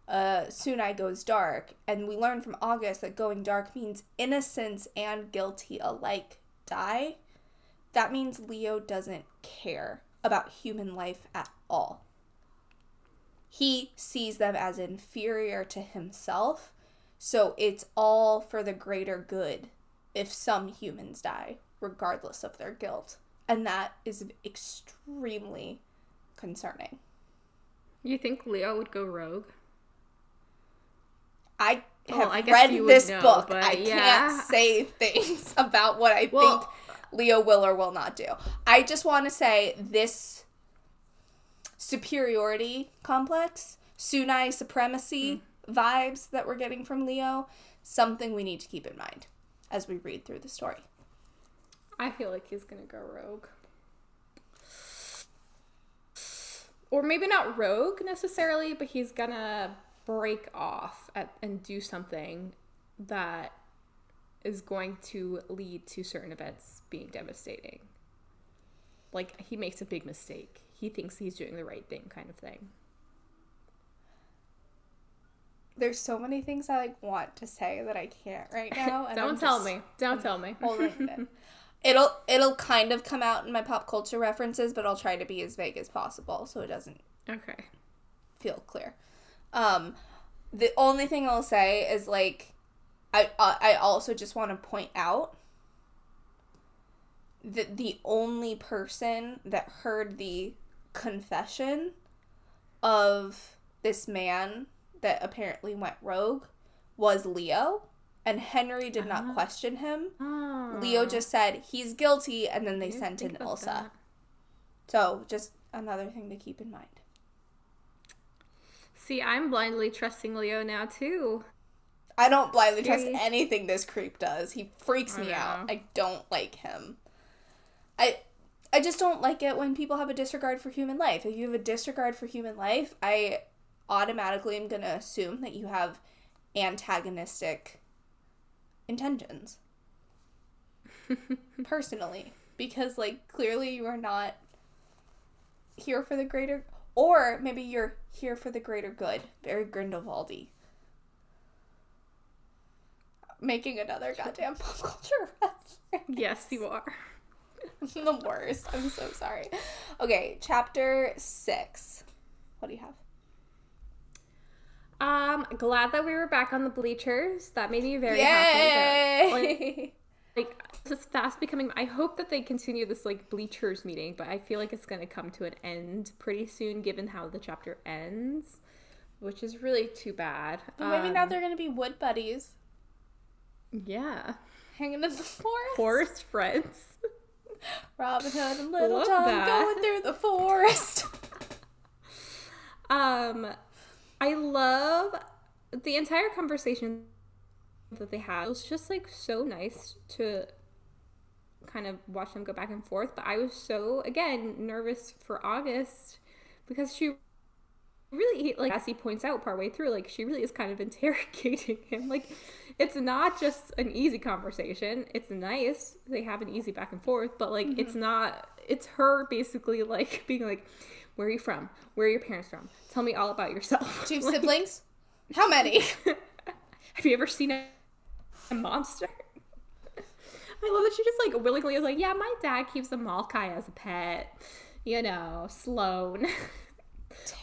uh, Sunai goes dark, and we learn from August that going dark means innocence and guilty alike die, that means Leo doesn't care about human life at all. He sees them as inferior to himself, so it's all for the greater good if some humans die, regardless of their guilt. And that is extremely concerning. You think Leo would go rogue? I Well, have I read this know, book. I yeah. can't say things about what I Well- think Leo will or will not do. I just want to say this superiority complex, Sunai supremacy Hmm. vibes that we're getting from Leo, something we need to keep in mind as we read through the story. I feel like he's gonna go rogue. Or maybe not rogue necessarily, but he's gonna break off at, and do something that is going to lead to certain events being devastating. Like he makes a big mistake. He thinks he's doing the right thing, kind of thing. There's so many things I like want to say that I can't right now. Don't I'm tell just me. Don't tell me. holding it. It'll it'll kind of come out in my pop culture references, but I'll try to be as vague as possible so it doesn't okay. feel clear. Um, the only thing I'll say is like, I I I also just want to point out that the only person that heard the confession of this man that apparently went rogue was Leo, and Henry did not Ah. question him. Leo just said he's guilty, and then they sent in Ilsa. that. So just another thing to keep in mind. See, I'm blindly trusting Leo now too. I don't blindly trust anything this creep does. He freaks I me out. I don't like him. I I just don't like it when people have a disregard for human life. If you have a disregard for human life, I automatically am going to assume that you have antagonistic intentions. Personally, because like clearly you are not here for the greater or maybe you're here for the greater good. Very Grindelwaldy making another goddamn pop culture reference. yes, you are. The worst. I'm so sorry. Okay, chapter six. What do you have? Um, glad that we were back on the bleachers. That made me very happy. that, like, Yay! like this fast becoming. I hope that they continue this like bleachers meeting, but I feel like it's gonna come to an end pretty soon, given how the chapter ends, which is really too bad. But maybe now Um, they're gonna be wood buddies, yeah, hanging in the forest. forest friends. Robin Hood and Little Love John that. going through the forest. Um, I love the entire conversation that they had. It was just like so nice to kind of watch them go back and forth. But I was so again nervous for August because she really like as he points out partway through like she really is kind of interrogating him like it's not just an easy conversation it's nice they have an easy back and forth but like mm-hmm. it's not it's her basically like being like where are you from where are your parents from tell me all about yourself Do you have Like, siblings? How many? have you ever seen a, a monster i love that she just like willingly is like yeah my dad keeps a Malchai as a pet you know sloan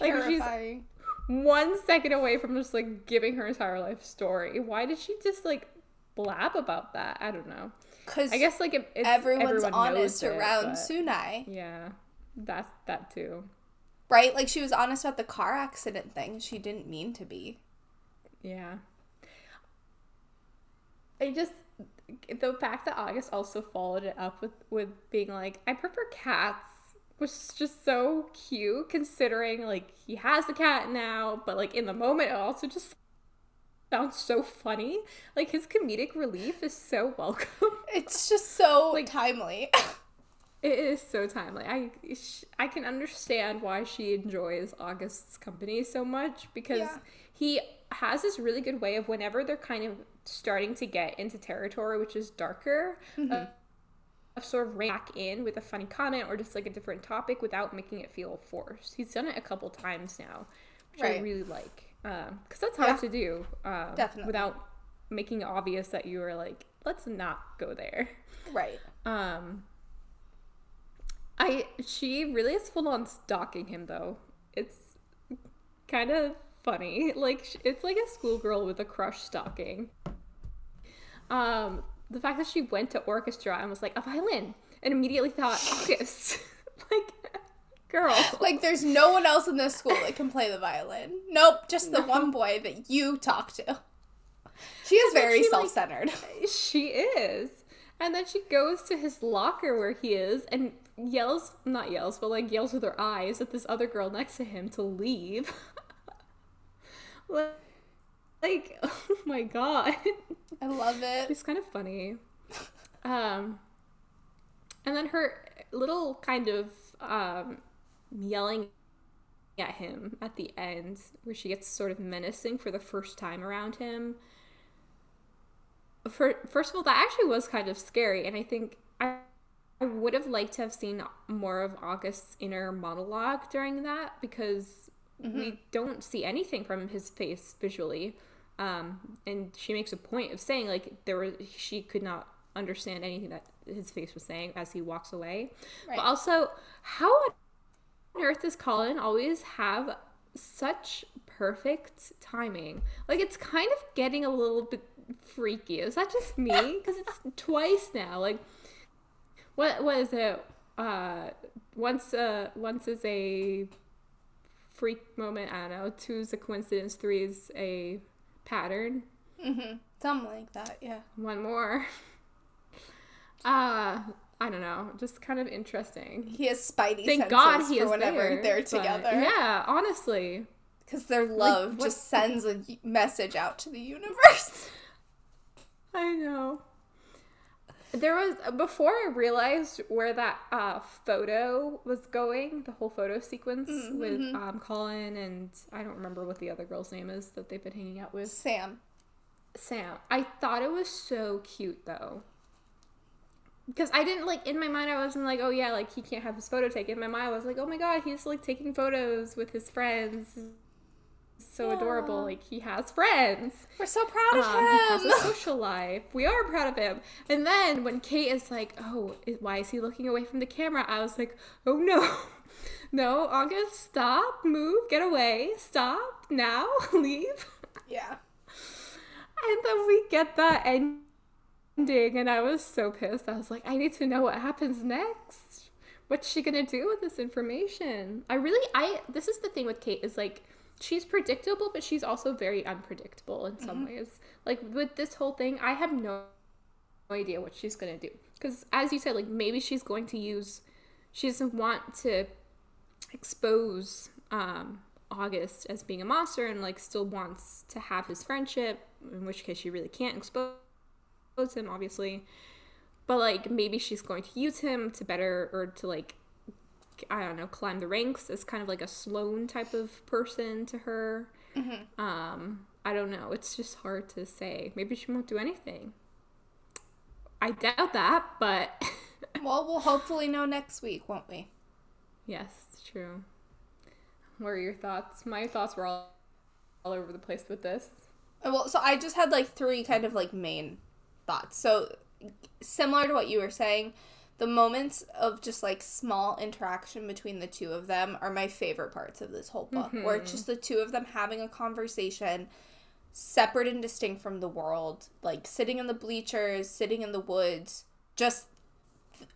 Like, she's- Terrifying. one second away from just like giving her entire life story. Why did she just like blab about that? I don't know. Because I guess like it, it's, everyone's everyone honest it, around but- Sunai, Yeah, that's that too. Right? Like she was honest about the car accident thing. She didn't mean to be. Yeah. I just the fact that August also followed it up with with being like, I prefer cats was just so cute considering like he has a cat now, but like in the moment it also just sounds so funny. Like his comedic relief is so welcome. It's just so Like- timely. It is so timely. I I can understand why she enjoys August's company so much because Yeah. he has this really good way of whenever they're kind of starting to get into territory which is darker, of, of sort of rein back in with a funny comment or just like a different topic without making it feel forced. He's done it a couple times now, which I really like because that's hard Yeah. to do um, Definitely. without making it obvious that you are like, let's not go there. right. Um, I she really is full on stalking him though. It's kind of funny. Like it's like a schoolgirl with a crush stalking. Um, the fact that she went to orchestra and was like a violin and immediately thought August, like Girl. Like, there's no one else in this school that can play the violin. Nope, just the one boy that you talk to. She is then very she, self centered. She is. And then she goes to his locker where he is and yells, not yells, but like yells with her eyes at this other girl next to him to leave. like, oh my god. I love it. It's kind of funny. Um, and then her little kind of um, yelling at him at the end, where she gets sort of menacing for the first time around him. For, first of all, that actually was kind of scary, and I think I, I would have liked to have seen more of August's inner monologue during that because we don't see anything from his face visually. Um, and she makes a point of saying like there was she could not understand anything that his face was saying as he walks away. Right. But also, how on earth does Colin always have such perfect timing? Like it's kind of getting a little bit freaky. Is that just me? Because it's twice now. Like what what is it? Uh, once uh once is a freak moment. I don't know. Two is a coincidence. Three is a pattern. Mm-hmm. Something like that, yeah. One more. Uh, I don't know. Just kind of interesting. He has spidey Thank senses God he for is whenever there. they're together. Yeah, honestly. Because their love what- just sends a message out to the universe. I know. There was before I realized where that uh, photo was going, the whole photo sequence with um, Colin and I don't remember what the other girl's name is that they've been hanging out with. Sam. Sam. I thought it was so cute though. Because I didn't like in my mind I wasn't like, oh yeah, like he can't have his photo taken. In my mind I was like, oh my god, he's like taking photos with his friends. So adorable. Like he has friends. We're so proud of Um, he has him. a social life. We are proud of him. And then when Kate is like, "Oh, why is he looking away from the camera?" I was like, "Oh no, no, August, stop, move, get away, stop now, leave." yeah. And then we get that ending, and I was so pissed. I was like, "I need to know what happens next. What's she gonna do with this information?" I really, I this is the thing with Kate is like she's predictable, but she's also very unpredictable in some ways. Like with this whole thing, I have no idea what she's gonna do. Because as you said, like maybe she's going to use, she doesn't want to expose um, August as being a monster and like still wants to have his friendship. In which case, she really can't expose him, obviously. But like maybe she's going to use him to better or to like I don't know, climb the ranks as kind of like a Sloan type of person to her. Um, I don't know. It's just hard to say. Maybe she won't do anything. I doubt that, but Well, we'll hopefully know next week, won't we? yes, true. What are your thoughts? My thoughts were all, all over the place with this. Uh, Well, so I just had like three kind of like main thoughts. So similar to what you were saying, the moments of just like small interaction between the two of them are my favorite parts of this whole book. Where it's mm-hmm. just the two of them having a conversation separate and distinct from the world, like sitting in the bleachers, sitting in the woods, just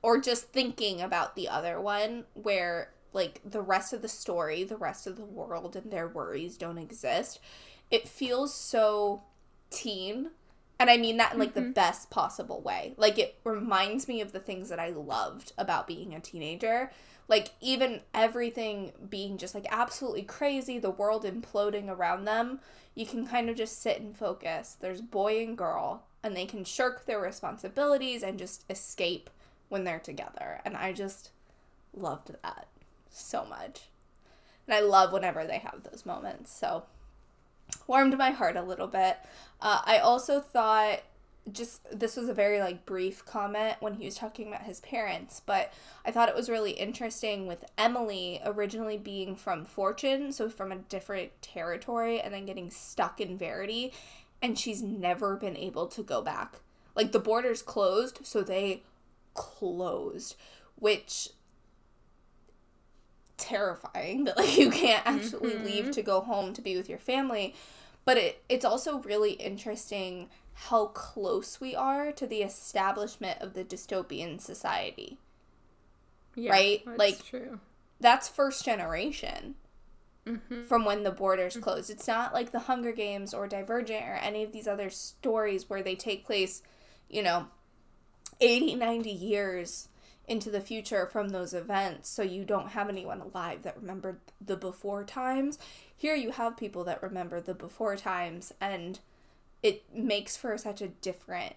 or just thinking about the other one where like the rest of the story, the rest of the world and their worries don't exist. It feels so teen and I mean that in like the mm-hmm. best possible way. Like it reminds me of the things that I loved about being a teenager. Like even everything being just like absolutely crazy, the world imploding around them, you can kind of just sit and focus. There's boy and girl and they can shirk their responsibilities and just escape when they're together. And I just loved that so much. And I love whenever they have those moments. So warmed my heart a little bit. Uh, I also thought just this was a very like brief comment when he was talking about his parents, but I thought it was really interesting with Emily originally being from Fortune, so from a different territory, and then getting stuck in Verity, and she's never been able to go back. Like the borders closed, so they closed, which terrifying that like you can't actually leave to go home to be with your family but it it's also really interesting how close we are to the establishment of the dystopian society Yeah, Right? That's Like- true. that's first generation Mm-hmm. from when the borders closed. It's not like the Hunger Games or Divergent or any of these other stories where they take place, you know, 80, 90 years into the future from those events. So you don't have anyone alive that remembered the before times. Here you have people that remember the before times, and it makes for such a different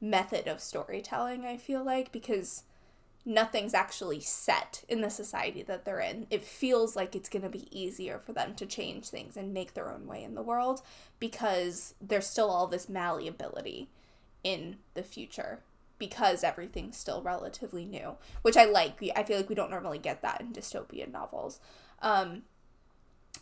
method of storytelling, I feel like, because nothing's actually set in the society that they're in. It feels like it's going to be easier for them to change things and make their own way in the world because there's still all this malleability in the future because everything's still relatively new, which I like. I feel like we don't normally get that in dystopian novels. Um,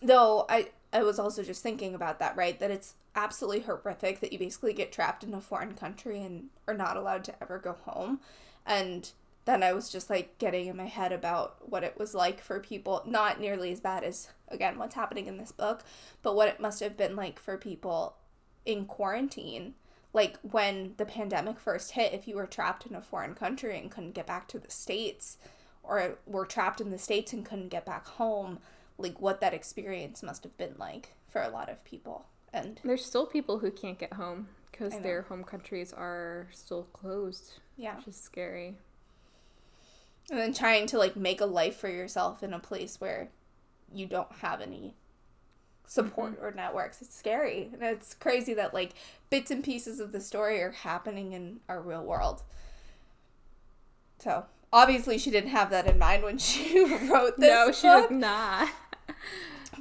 though I I was also just thinking about that, right? That it's absolutely horrific that you basically get trapped in a foreign country and are not allowed to ever go home. And then I was just like getting in my head about what it was like for people, not nearly as bad as, again, what's happening in this book, but what it must have been like for people in quarantine. Like when the pandemic first hit, if you were trapped in a foreign country and couldn't get back to the States, or were trapped in the States and couldn't get back home, like what that experience must have been like for a lot of people. And There's still people who can't get home because their home countries are still closed, yeah. which is scary. And then trying to like make a life for yourself in a place where you don't have any support mm-hmm. or networks. It's scary. And it's crazy that like bits and pieces of the story are happening in our real world. So obviously she didn't have that in mind when she wrote this. no, she book. did not.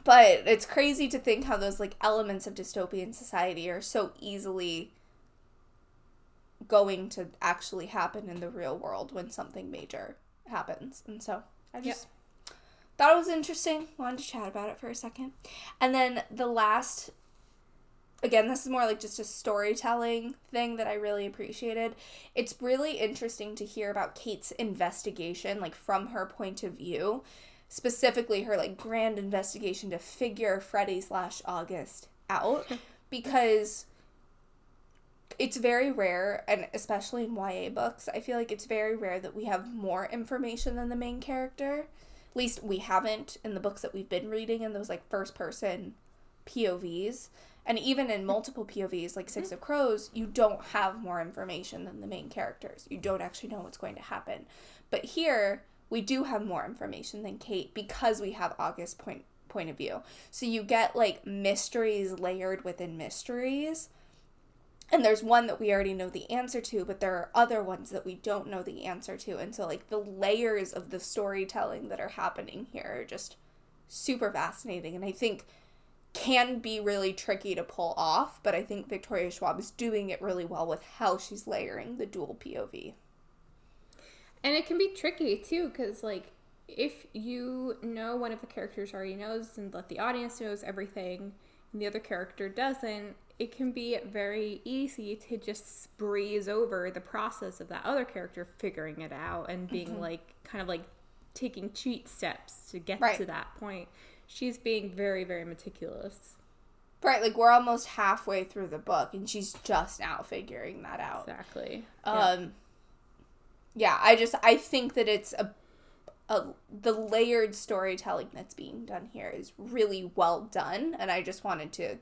But it's crazy to think how those like elements of dystopian society are so easily going to actually happen in the real world when something major happens. And so I just thought it was interesting. Wanted to chat about it for a second. And then the last again, this is more like just a storytelling thing that I really appreciated. It's really interesting to hear about Kate's investigation, like from her point of view, specifically her like grand investigation to figure Freddie slash August out, because it's very rare, and especially in YA books, I feel like it's very rare that we have more information than the main character. At least we haven't in the books that we've been reading in those like first person POVs. And even in multiple POVs, like Six mm-hmm. of Crows, you don't have more information than the main characters. You don't actually know what's going to happen. But here, we do have more information than Kate because we have August's point point of view. So you get like mysteries layered within mysteries. And there's one that we already know the answer to, but there are other ones that we don't know the answer to. And so like the layers of the storytelling that are happening here are just super fascinating and I think can be really tricky to pull off, but I think Victoria Schwab is doing it really well with how she's layering the dual POV. And it can be tricky too, because like if you know one of the characters already knows and let the audience knows everything, and the other character doesn't, it can be very easy to just breeze over the process of that other character figuring it out and being like kind of like taking cheat steps to get Right. to that point. She's being very, very meticulous. Right, like we're almost halfway through the book and she's just now figuring that out. Exactly. Um yeah, I just I think that it's a a the layered storytelling that's being done here is really well done and I just wanted to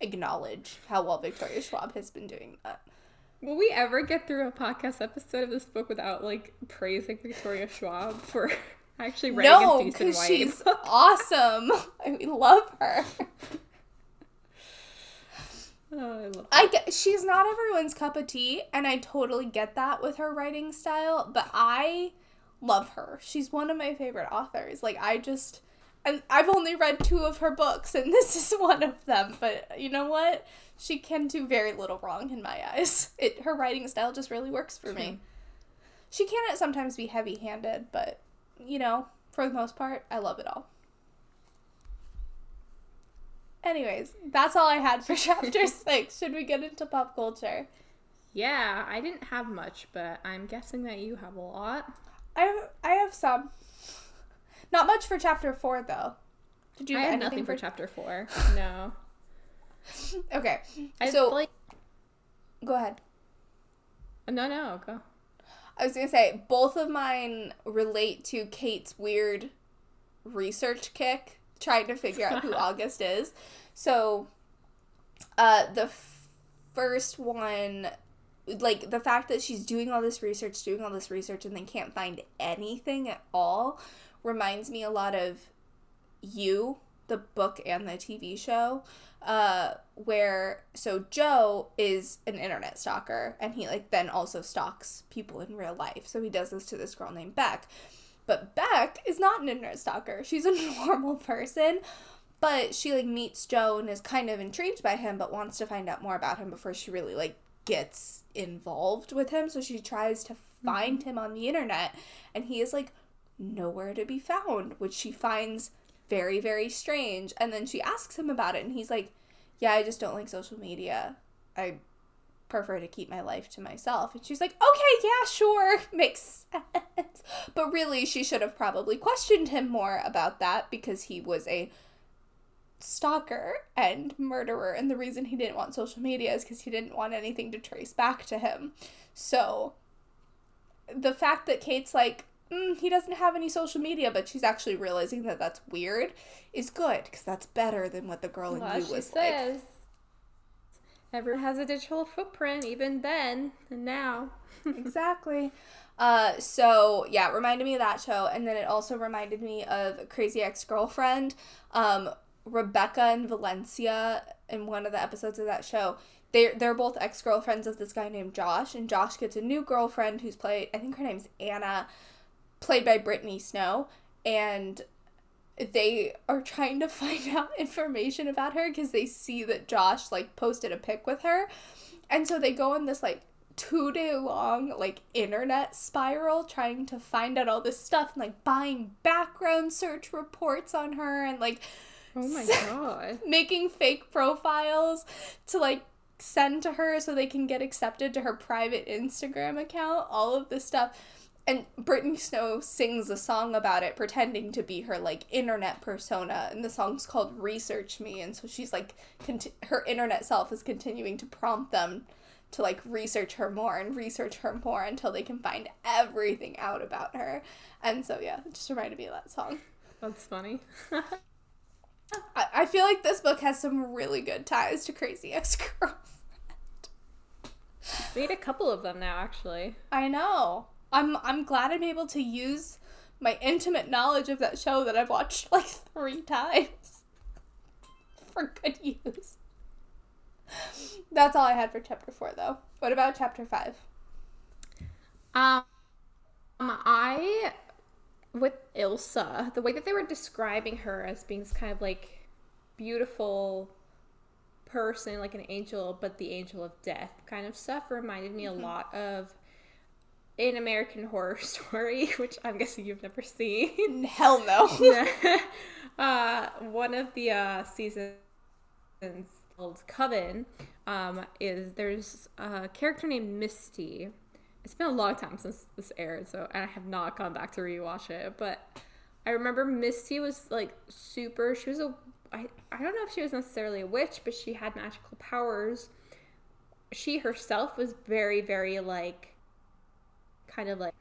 acknowledge how well Victoria Schwab has been doing that. Will we ever get through a podcast episode of this book without like praising Victoria Schwab for actually writing No, a decent YA she's book? awesome. I mean, love her. Oh, I love I get, she's not everyone's cup of tea, and I totally get that with her writing style. But I love her. She's one of my favorite authors. Like I just, and I've only read two of her books, and this is one of them. But you know what? She can do very little wrong in my eyes. It her writing style just really works for True. me. She can at sometimes be heavy-handed, but you know, for the most part, I love it all. Anyways, that's all I had for chapter six. Should we get into pop culture? Yeah, I didn't have much, but I'm guessing that you have a lot. I have, I have some. Not much for chapter four though. Did you I have nothing for chapter four. No. Okay, I So- like go ahead. no no go. I was gonna say both of mine relate to Kate's weird research kick, trying to figure out who August is. So, uh, the f- first one, like the fact that she's doing all this research, doing all this research, and then can't find anything at all, reminds me a lot of you, the book and the TV show uh where so Joe is an internet stalker and he like then also stalks people in real life. So he does this to this girl named Beck. But Beck is not an internet stalker. She's a normal person, but she like meets Joe and is kind of intrigued by him but wants to find out more about him before she really like gets involved with him. So she tries to find mm-hmm. him on the internet and he is like nowhere to be found, which she finds very, very strange. And then she asks him about it, and he's like, Yeah, I just don't like social media. I prefer to keep my life to myself. And she's like, Okay, yeah, sure, makes sense. But really, she should have probably questioned him more about that because he was a stalker and murderer and the reason he didn't want social media is because he didn't want anything to trace back to him so the fact that kate's like mm, he doesn't have any social media, but she's actually realizing that that's weird, is good because that's better than what the girl in Well, you she was says like. everyone has a digital footprint, even then and now. exactly. Uh, so yeah, it reminded me of that show, and then it also reminded me of Crazy Ex Girlfriend. Um, Rebecca and Valencia in one of the episodes of that show. They're, they're both ex girlfriends of this guy named Josh, and Josh gets a new girlfriend who's played, I think her name's Anna, played by Brittany Snow, and they are trying to find out information about her because they see that Josh like posted a pic with her. And so they go on this like two day long like internet spiral trying to find out all this stuff and like buying background search reports on her and like Oh my god. making fake profiles to like send to her so they can get accepted to her private Instagram account, all of this stuff. And Brittany Snow sings a song about it, pretending to be her like internet persona, and the song's called "Research Me." And so she's like, conti- her internet self is continuing to prompt them to like research her more and research her more until they can find everything out about her. And so yeah, it just reminded me of that song. That's funny. I, I feel like this book has some really good ties to Crazy Ex Girlfriend. Made a couple of them now, actually. I know. I'm I'm glad I'm able to use my intimate knowledge of that show that I've watched like three times for good use. That's all I had for chapter four, though. What about chapter five? Um, I with Ilsa, the way that they were describing her as being this kind of like beautiful person, like an angel, but the angel of death kind of stuff reminded me a lot of an American horror story, which I'm guessing you've never seen. Hell no. uh, one of the uh, seasons called Coven um, is there's a character named Misty. It's been a long time since this aired, so and I have not gone back to rewatch it. But I remember Misty was like super. She was a I I don't know if she was necessarily a witch, but she had magical powers. She herself was very very like kind of like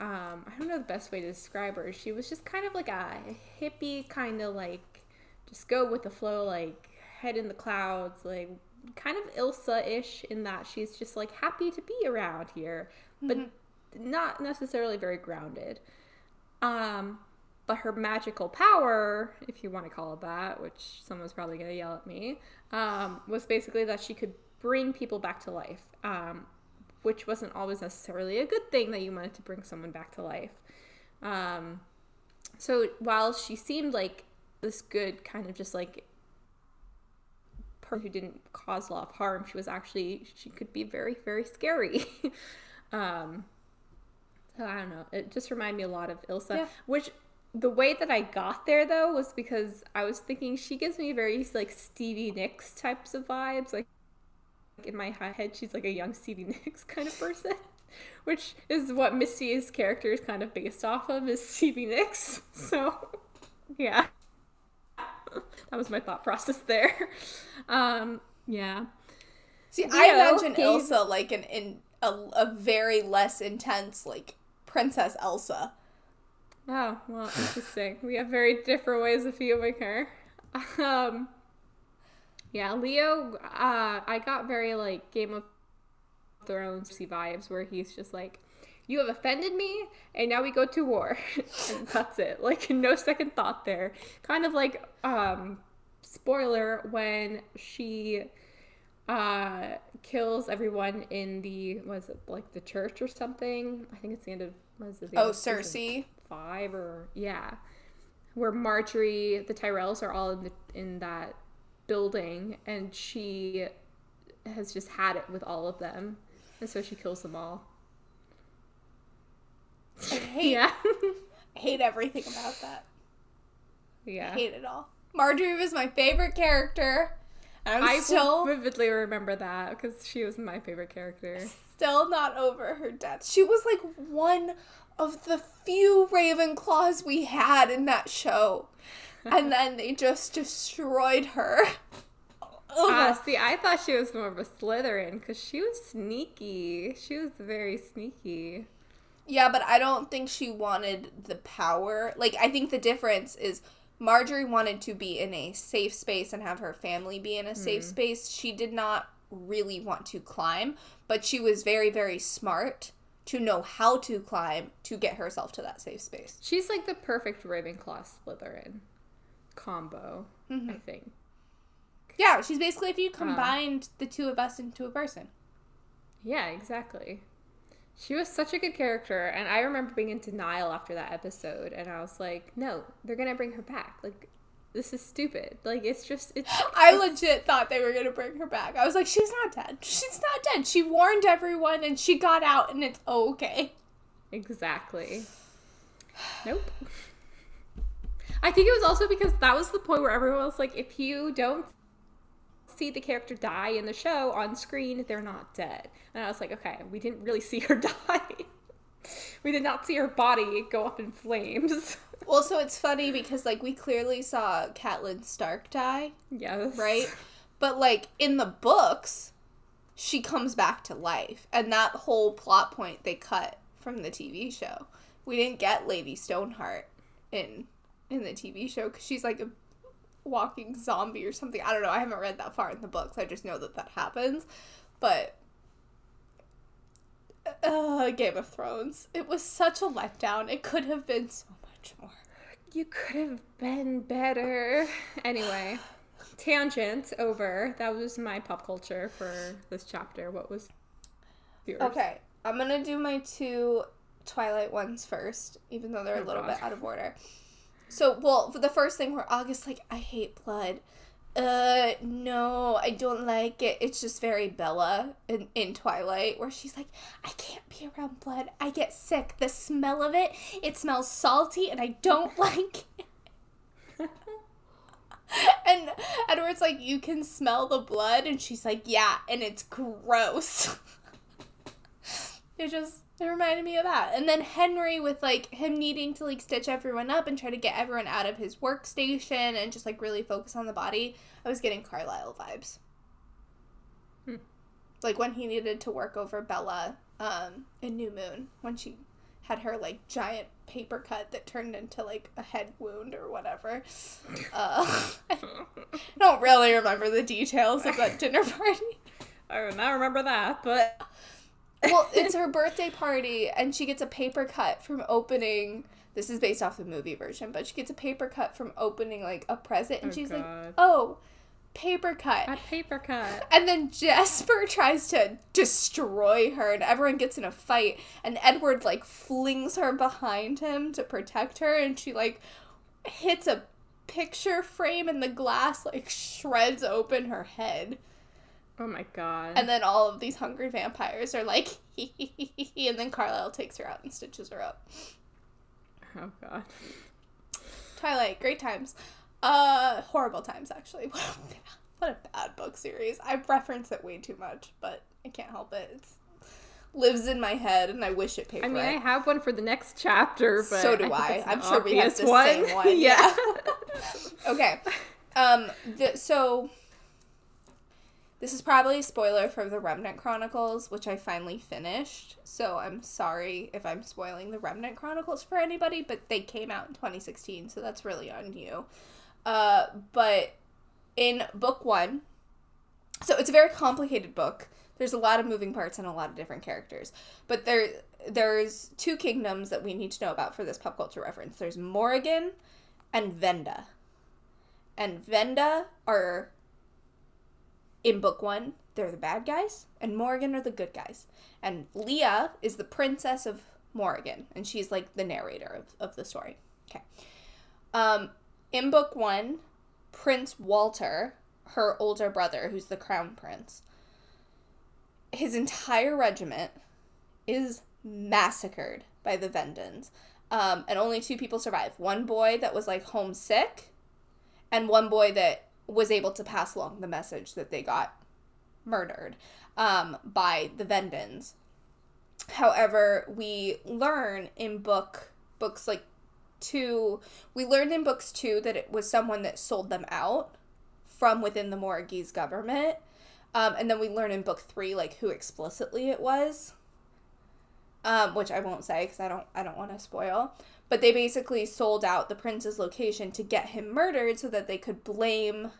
um I don't know the best way to describe her. She was just kind of like a hippie kind of like just go with the flow like head in the clouds like kind of Ilsa-ish in that she's just like happy to be around here but not necessarily very grounded. Um but her magical power, if you want to call it that, which someone's probably to yell at me, um, was basically that she could bring people back to life, um, which wasn't always necessarily a good thing that you wanted to bring someone back to life. Um, so while she seemed like this good kind of just like person who didn't cause a lot of harm, she was actually she could be very very scary. um, so I don't know. It just reminded me a lot of Ilsa, Yeah. which the way that I got there though was because I was thinking she gives me very like Stevie Nicks types of vibes. Like in my head, she's like a young Stevie Nicks kind of person, which is what Misty's character is kind of based off of is Stevie Nicks. So yeah, that was my thought process there. Um, yeah. See, I imagine gave- Ilsa like an in a, a very less intense like Princess Elsa. Oh, well, interesting. we have very different ways of viewing her. Um, yeah, Leo, uh, I got very like Game of Thrones vibes where he's just like, you have offended me, and now we go to war. and that's it. Like, no second thought there. Kind of like, um, spoiler, when she uh kills everyone in the was it like the church or something i think it's the end of was it the Oh, Cersei. five or yeah where Margaery the tyrells are all in the in that building and she has just had it with all of them and so she kills them all I hate yeah hate everything about that. yeah I Hate it all. Margaery was my favorite character. I'm i still vividly remember that because she was my favorite character still not over her death. She was like one of the few Ravenclaws we had in that show. And then they just destroyed her. Uh, see, I thought she was more of a Slytherin because she was sneaky. She was very sneaky. Yeah, but I don't think she wanted the power. Like, I think the difference is Margaery wanted to be in a safe space and have her family be in a safe hmm. space. She did not really want to climb, but she was very, very smart to know how to climb to get herself to that safe space. She's like the perfect Ravenclaw Slytherin combo, mm-hmm. I think. Yeah, she's basically if you um, combined the two of us into a person. Yeah, exactly. She was such a good character, and I remember being in denial after that episode, and I was like, "No, they're gonna bring her back. Like, this is stupid. Like, it's just it's." I legit thought they were gonna bring her back. I was like, she's not dead. She's not dead. She warned everyone and she got out and it's okay. Exactly. Nope. I think it was also because that was the point where everyone was like, if you don't see the character die in the show on screen, they're not dead. And I was like, okay, we didn't really see her die. we did not see her body go up in flames. Well, so it's funny because like we clearly saw Catelyn Stark die, yes. right? But like in the books, she comes back to life, and that whole plot point they cut from the TV show. We didn't get Lady Stoneheart in in the TV show because she's like a walking zombie or something. I don't know. I haven't read that far in the books. I just know that that happens. But uh, Game of Thrones. It was such a letdown. It could have been so much more. You could have been better. Anyway, tangent over. That was my pop culture for this chapter. What was yours? Okay, I'm gonna do my two Twilight ones first, even though they're a Oh, little God. bit out of order. So, well, the first thing where August like, I hate blood. Uh, no, I don't like it. It's just very Bella in, in Twilight, where she's like, I can't be around blood. I get sick. The smell of it, it smells salty, and I don't like it. and Edward's like, You can smell the blood? And she's like, Yeah, and it's gross. it just it reminded me of that. And then Henry with like him needing to like stitch everyone up and try to get everyone out of his workstation and just like really focus on the body. I was getting Carlisle vibes. Hmm. Like when he needed to work over Bella um in New Moon when she had her like giant paper cut that turned into like a head wound or whatever. Uh, I don't really remember the details of that dinner party. I do not remember that, but well, it's her birthday party, and she gets a paper cut from opening. This is based off the movie version, but she gets a paper cut from opening like a present, and Oh, she's like, "Oh, paper cut." a paper cut. And then Jasper tries to destroy her, and everyone gets in a fight. And Edward like flings her behind him to protect her, and she like hits a picture frame, and the glass like shreds open her head. Oh my god. And then all of these hungry vampires are like, and then Carlisle takes her out and stitches her up. oh god. Twilight, great times. Uh, horrible times actually. What a bad, what a bad book series. I reference it way too much, but I can't help it. It's lives in my head, and I wish it paid I mean, I have one for the next chapter, but so do think I. I'm sure we have the same one. yeah. okay. Um. The, so This is probably a spoiler for the Remnant Chronicles, which I finally finished. So I'm sorry if I'm spoiling the Remnant Chronicles for anybody, but they came out in 2016, so that's really on you. Uh, but in book one, so it's a very complicated book. There's a lot of moving parts and a lot of different characters. But there there's two kingdoms that we need to know about for this pop culture reference. There's Morrighan and Venda. And Venda are in book one, they're the bad guys, and Morrighan are the good guys. And Lia is the princess of Morrighan, and she's like the narrator of, of the story. Okay. Um, in book one, Prince Walther, her older brother, who's the crown prince, his entire regiment is massacred by the Vendans. Um, and only two people survive. One boy that was like homesick, and one boy that was able to pass along the message that they got murdered um, by the Vendans. However, we learn in book books like two, we learned in books two that it was someone that sold them out from within the Morrighese government. Um, and then we learn in book three like who explicitly it was, um, which I won't say because I don't I don't want to spoil. But they basically sold out the prince's location to get him murdered so that they could blame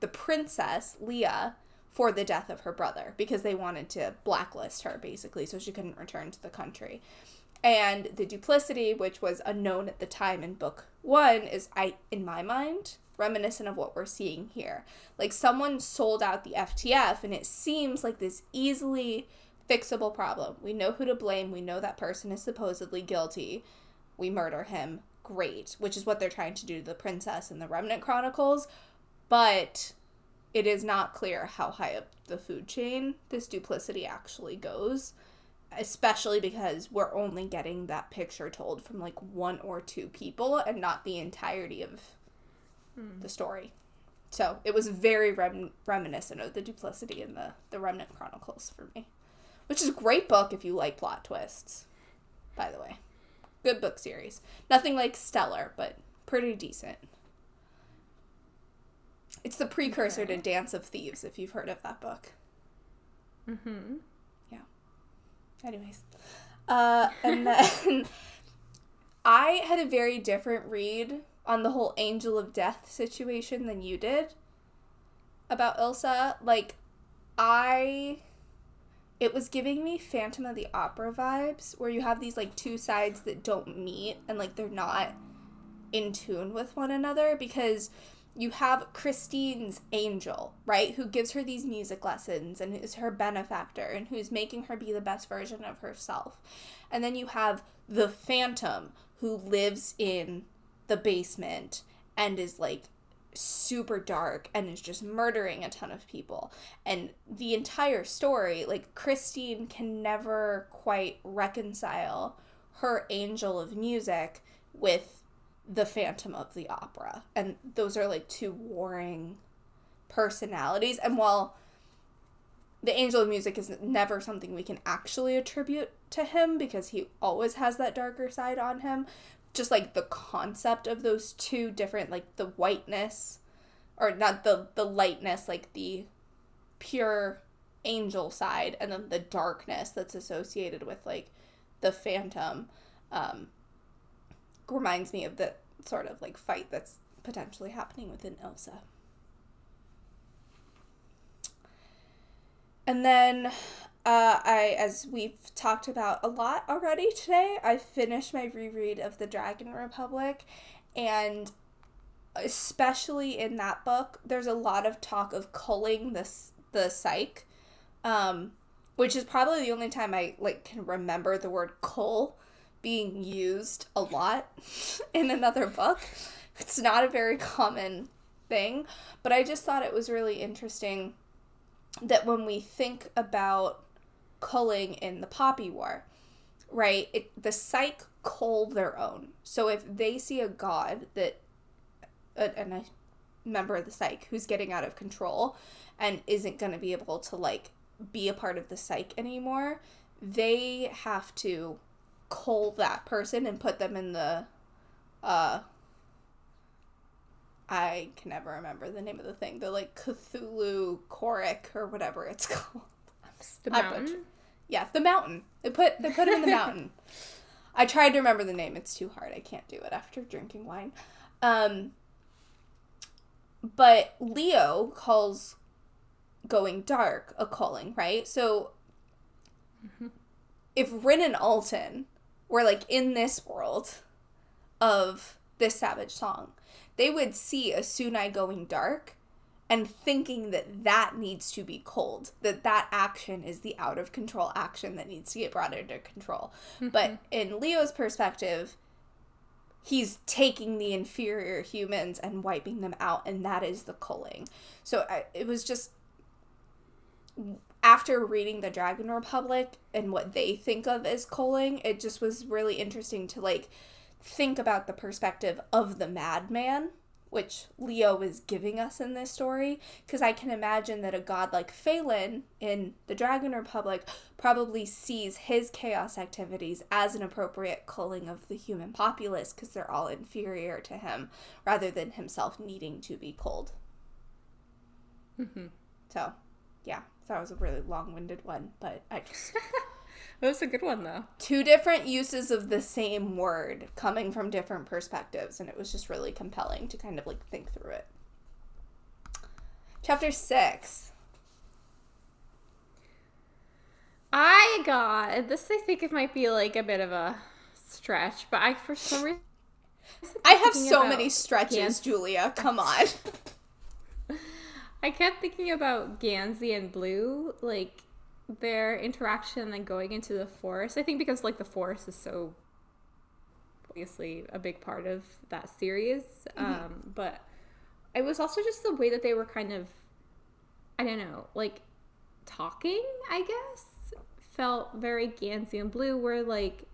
the princess, Lia, for the death of her brother because they wanted to blacklist her basically so she couldn't return to the country. And the duplicity, which was unknown at the time in book one, is I in my mind reminiscent of what we're seeing here. Like someone sold out the FTF and it seems like this easily fixable problem. We know who to blame, we know that person is supposedly guilty we murder him, great, which is what they're trying to do to the princess in the Remnant Chronicles. But it is not clear how high up the food chain this duplicity actually goes, especially because we're only getting that picture told from like one or two people and not the entirety of hmm. the story. So it was very rem- reminiscent of the duplicity in the, the Remnant Chronicles for me, which is a great book if you like plot twists, by the way. Good book series. Nothing like stellar, but pretty decent. It's the precursor okay. to Dance of Thieves, if you've heard of that book. Mm-hmm. Yeah. Anyways. Uh, and then I had a very different read on the whole Angel of Death situation than you did about Ilsa. Like, I it was giving me Phantom of the Opera vibes, where you have these like two sides that don't meet and like they're not in tune with one another because you have Christine's angel, right, who gives her these music lessons and is her benefactor and who's making her be the best version of herself. And then you have the Phantom who lives in the basement and is like super dark and is just murdering a ton of people. And the entire story, like Christine can never quite reconcile her angel of music with the Phantom of the Opera. And those are like two warring personalities. And while the angel of music is never something we can actually attribute to him because he always has that darker side on him just like the concept of those two different like the whiteness or not the the lightness like the pure angel side and then the darkness that's associated with like the phantom um reminds me of the sort of like fight that's potentially happening within Ilsa. And then uh, I, as we've talked about a lot already today, I finished my reread of The Dragon Republic, and especially in that book, there's a lot of talk of culling this the Cike, um, which is probably the only time I like can remember the word cull being used a lot in another book. It's not a very common thing, but I just thought it was really interesting that when we think about culling in the Poppy War, right? It, the Cike cull their own. So if they see a god that, uh, and a member of the Cike who's getting out of control and isn't going to be able to like be a part of the Cike anymore, they have to cull that person and put them in the, uh, I can never remember the name of the thing. The like Chuluu Korikh or whatever it's called. The mountain. Yeah, the mountain. They put they put him in the mountain. I tried to remember the name. It's too hard. I can't do it after drinking wine. Um, but Leo calls going dark a calling, right? So if Rin and Altan were like in this world of this savage song, they would see a Sunai going dark and thinking that that needs to be cold, that that action is the out of control action that needs to get brought under control. Mm-hmm. But in Leo's perspective, he's taking the inferior humans and wiping them out, and that is the culling. So I, it was just after reading the Dragon Republic and what they think of as culling, it just was really interesting to like think about the perspective of the madman, which Leo is giving us in this story. Because I can imagine that a god like Feylen in the Dragon Republic probably sees his chaos activities as an appropriate culling of the human populace because they're all inferior to him rather than himself needing to be culled. Mm-hmm. So, yeah, that was a really long winded one, but I just. That was a good one though. two different uses of the same word coming from different perspectives and it was just really compelling to kind of like think through it chapter 6 I got this. I think it might be like a bit of a stretch, but I for some reason i have so many stretches Gans- julia come on I kept thinking about Gansey and Blue, like their interaction and then going into the forest. I think because like the forest is so obviously a big part of that series. Um, but it was also just the way that they were kind of I don't know, like talking, I guess, felt very Gansey and Blue where like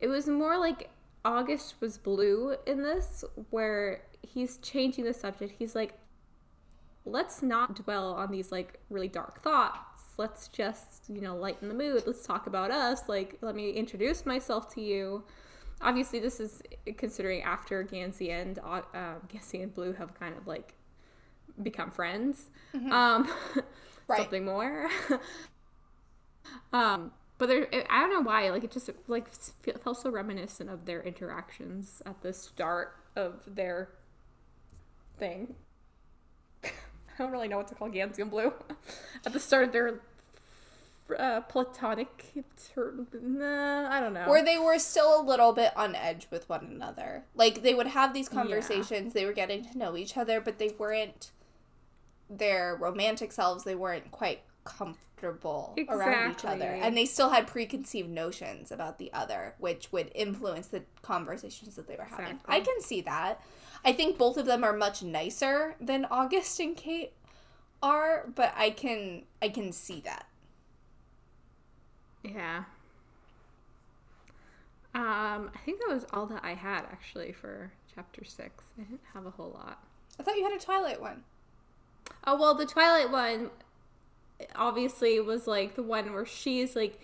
it was more like August was blue in this where he's changing the subject. He's like let's not dwell on these like really dark thoughts. Let's just, you know, lighten the mood. Let's talk about us. Like, let me introduce myself to you. Obviously, this is considering after Gansey and uh, um, Gansey and Blue have kind of like become friends. Um, Right. something more. um, but there, I don't know why. Like, it just like fe- felt so reminiscent of their interactions at the start of their thing. I don't really know what to call Gansey and Blue. At the start of their uh, platonic, tur- nah, I don't know. where they were still a little bit on edge with one another like they would have these conversations they were getting to know each other but they weren't their romantic selves they weren't quite comfortable around each other and they still had preconceived notions about the other which would influence the conversations that they were having Exactly. i can see that i think both of them are much nicer than august and kate are but i can i can see that yeah. Um, I think that was all that I had actually for chapter six. I didn't have a whole lot. i thought you had a twilight one Oh well, the Twilight one obviously was like the one where she's like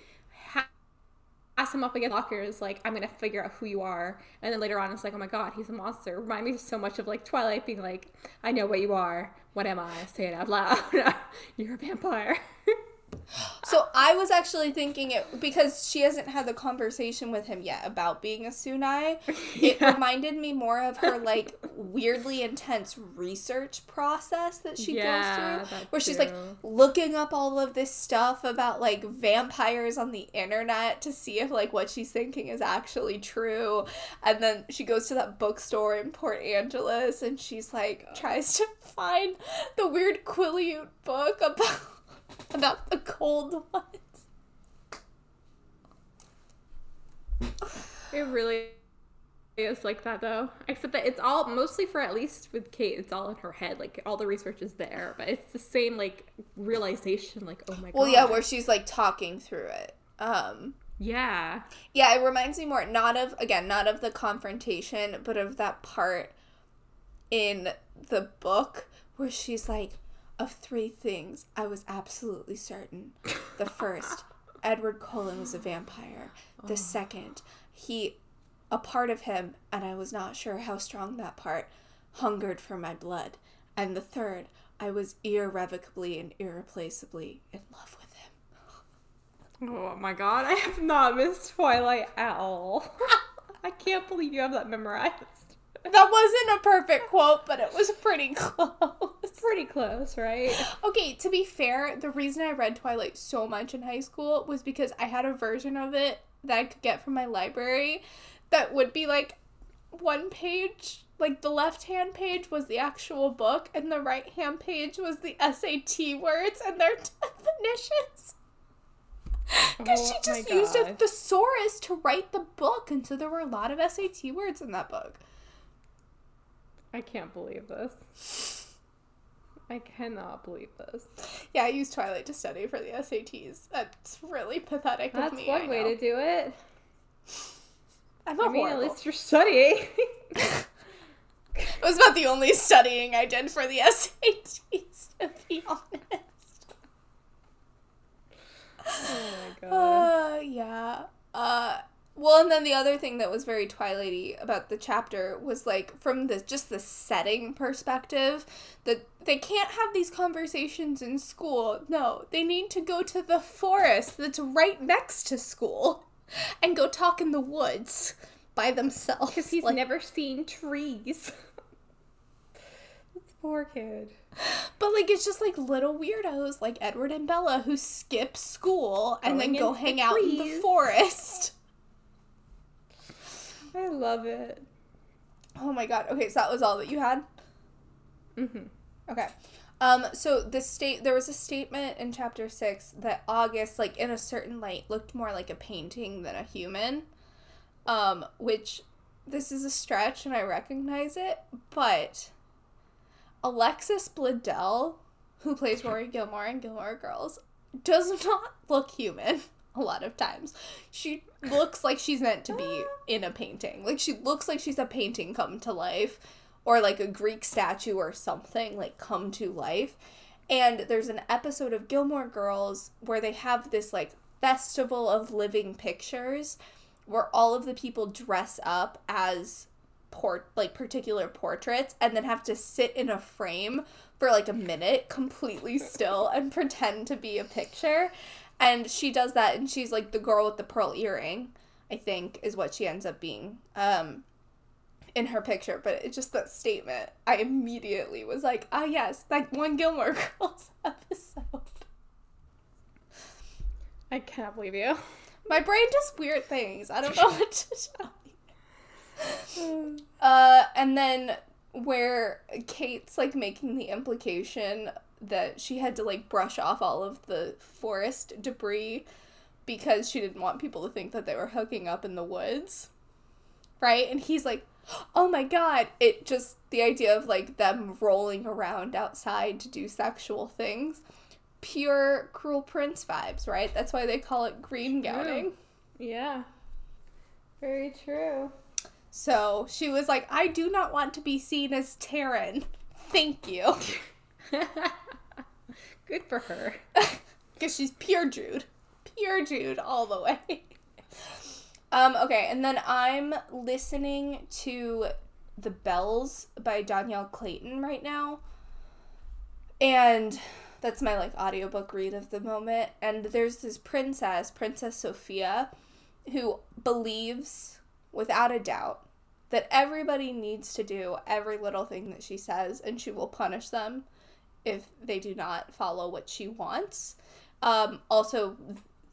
has him up against lockers, like I'm gonna figure out who you are, and then later on it's like, oh my god, he's a monster. Remind me so much of like Twilight being like, I know what you are. What am I? Say it out loud. You're a vampire. So I was actually thinking it because she hasn't had the conversation with him yet about being a Sunai. It Yeah. reminded me more of her like weirdly intense research process that she Yeah, goes through, where she's like looking up all of this stuff about like vampires on the internet to see if like what she's thinking is actually true, and then she goes to that bookstore in Port Angeles and she's like tries to find the weird Quileute book about about the cold ones. it really is like that though. Except that it's all mostly for at least with Kate, it's all in her head. Like all the research is there, but it's the same like realization. Like oh my god. Well, yeah, where she's like talking through it. Um, yeah. yeah, it reminds me more not of again not of the confrontation, but of that part in the book where she's like, of three things, I was absolutely certain. The first, Edward Cullen was a vampire. The oh. second, he, a part of him, and I was not sure how strong that part, hungered for my blood. And the third, I was irrevocably and irreplaceably in love with him. Oh my god, I have not missed Twilight at all. I can't believe you have that memorized. That wasn't a perfect quote, but it was pretty close. Pretty close, right? Okay, to be fair, the reason I read Twilight so much in high school was because I had a version of it that I could get from my library that would be like one page, like the left hand page was the actual book, and the right hand page was the SAT words and their definitions. Because Oh she just used a thesaurus to write the book, and so there were a lot of SAT words in that book. I can't believe this. I cannot believe this. Yeah, I used Twilight to study for the SATs. That's really pathetic That's of me. one way to do it. I'm a I mean, horrible. at least you're studying. It was about the only studying I did for the SATs, to be honest. oh my god. Uh, yeah. Uh, well, and then the other thing that was very Twilighty about the chapter was like from the just the setting perspective that they can't have these conversations in school. No, they need to go to the forest that's right next to school and go talk in the woods by themselves. Because he's Like- never seen trees. this poor kid. But like it's just like little weirdos like Edward and Bella who skip school and then go into the hang out in the forest. I love it. Oh my god. Okay, so that was all that you had? hmm Okay. Um so the state there was a statement in chapter 6 that August like in a certain light looked more like a painting than a human. Um which this is a stretch and I recognize it, but Alexis Bledel, who plays Rory Gilmore in Gilmore Girls, does not look human a lot of times. She looks like she's meant to be in a painting. Like she looks like she's a painting come to life or like a Greek statue or something like come to life. And there's an episode of Gilmore Girls where they have this like festival of living pictures where all of the people dress up as port like particular portraits and then have to sit in a frame for like a minute completely still and pretend to be a picture. And she does that and she's like the girl with the pearl earring, I think is what she ends up being. Um in her picture, but it's just that statement. I immediately was like, ah, yes, that one Gilmore Girls episode. I cannot believe you. My brain does weird things. I don't know what to tell you. Uh, and then where Kate's like making the implication that she had to like brush off all of the forest debris because she didn't want people to think that they were hooking up in the woods. Right? And he's like, oh my god. It just, the idea of like them rolling around outside to do sexual things. Pure Cruel Prince vibes, right? That's why they call it green gowning. Yeah. Very true. So she was like, I do not want to be seen as Taryn. Thank you. Good for her. Because she's pure Jude. Pure Jude all the way. um, okay, and then I'm listening to The Belles by Danielle Clayton right now. And that's my like audiobook read of the moment. And there's this princess, Princess Sophia, who believes without a doubt that everybody needs to do every little thing that she says and she will punish them if they do not follow what she wants. Um, also,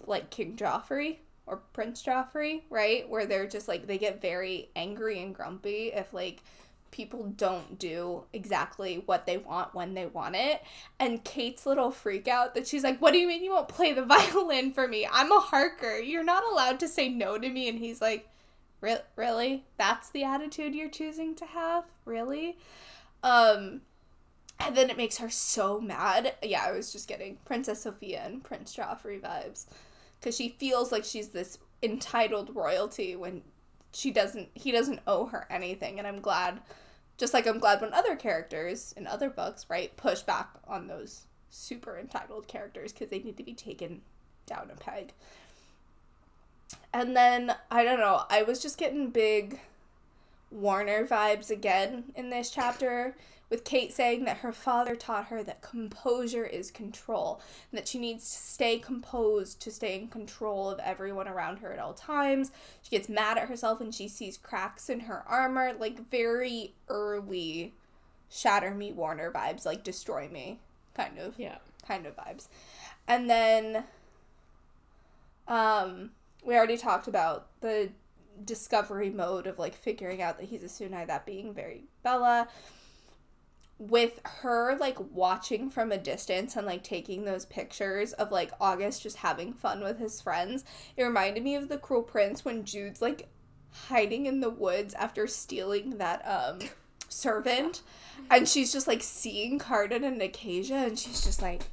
like King Joffrey or Prince Joffrey, right? Where they're just like, they get very angry and grumpy if like people don't do exactly what they want when they want it. And Kate's little freak out that she's like, What do you mean you won't play the violin for me? I'm a harker. You're not allowed to say no to me. And he's like, "Re- Really? That's the attitude you're choosing to have? Really? Um, and then it makes her so mad. Yeah, I was just getting Princess Sophia and Prince Joffrey vibes. Because she feels like she's this entitled royalty when she doesn't, he doesn't owe her anything. And I'm glad, just like I'm glad when other characters in other books, right, push back on those super entitled characters because they need to be taken down a peg. And then, I don't know, I was just getting big Warner vibes again in this chapter, with Kate saying that her father taught her that composure is control, and that she needs to stay composed to stay in control of everyone around her at all times. She gets mad at herself when she sees cracks in her armor, like very early shatter me Warner vibes, like destroy me kind of Yeah. kind of vibes. And then um we already talked about the discovery mode of like figuring out that he's a Sunai, that being very Bella. With her like watching from a distance and like taking those pictures of like August just having fun with his friends, it reminded me of the Cruel Prince when Jude's like hiding in the woods after stealing that um servant and she's just like seeing Cardan and Nicasia and she's just like,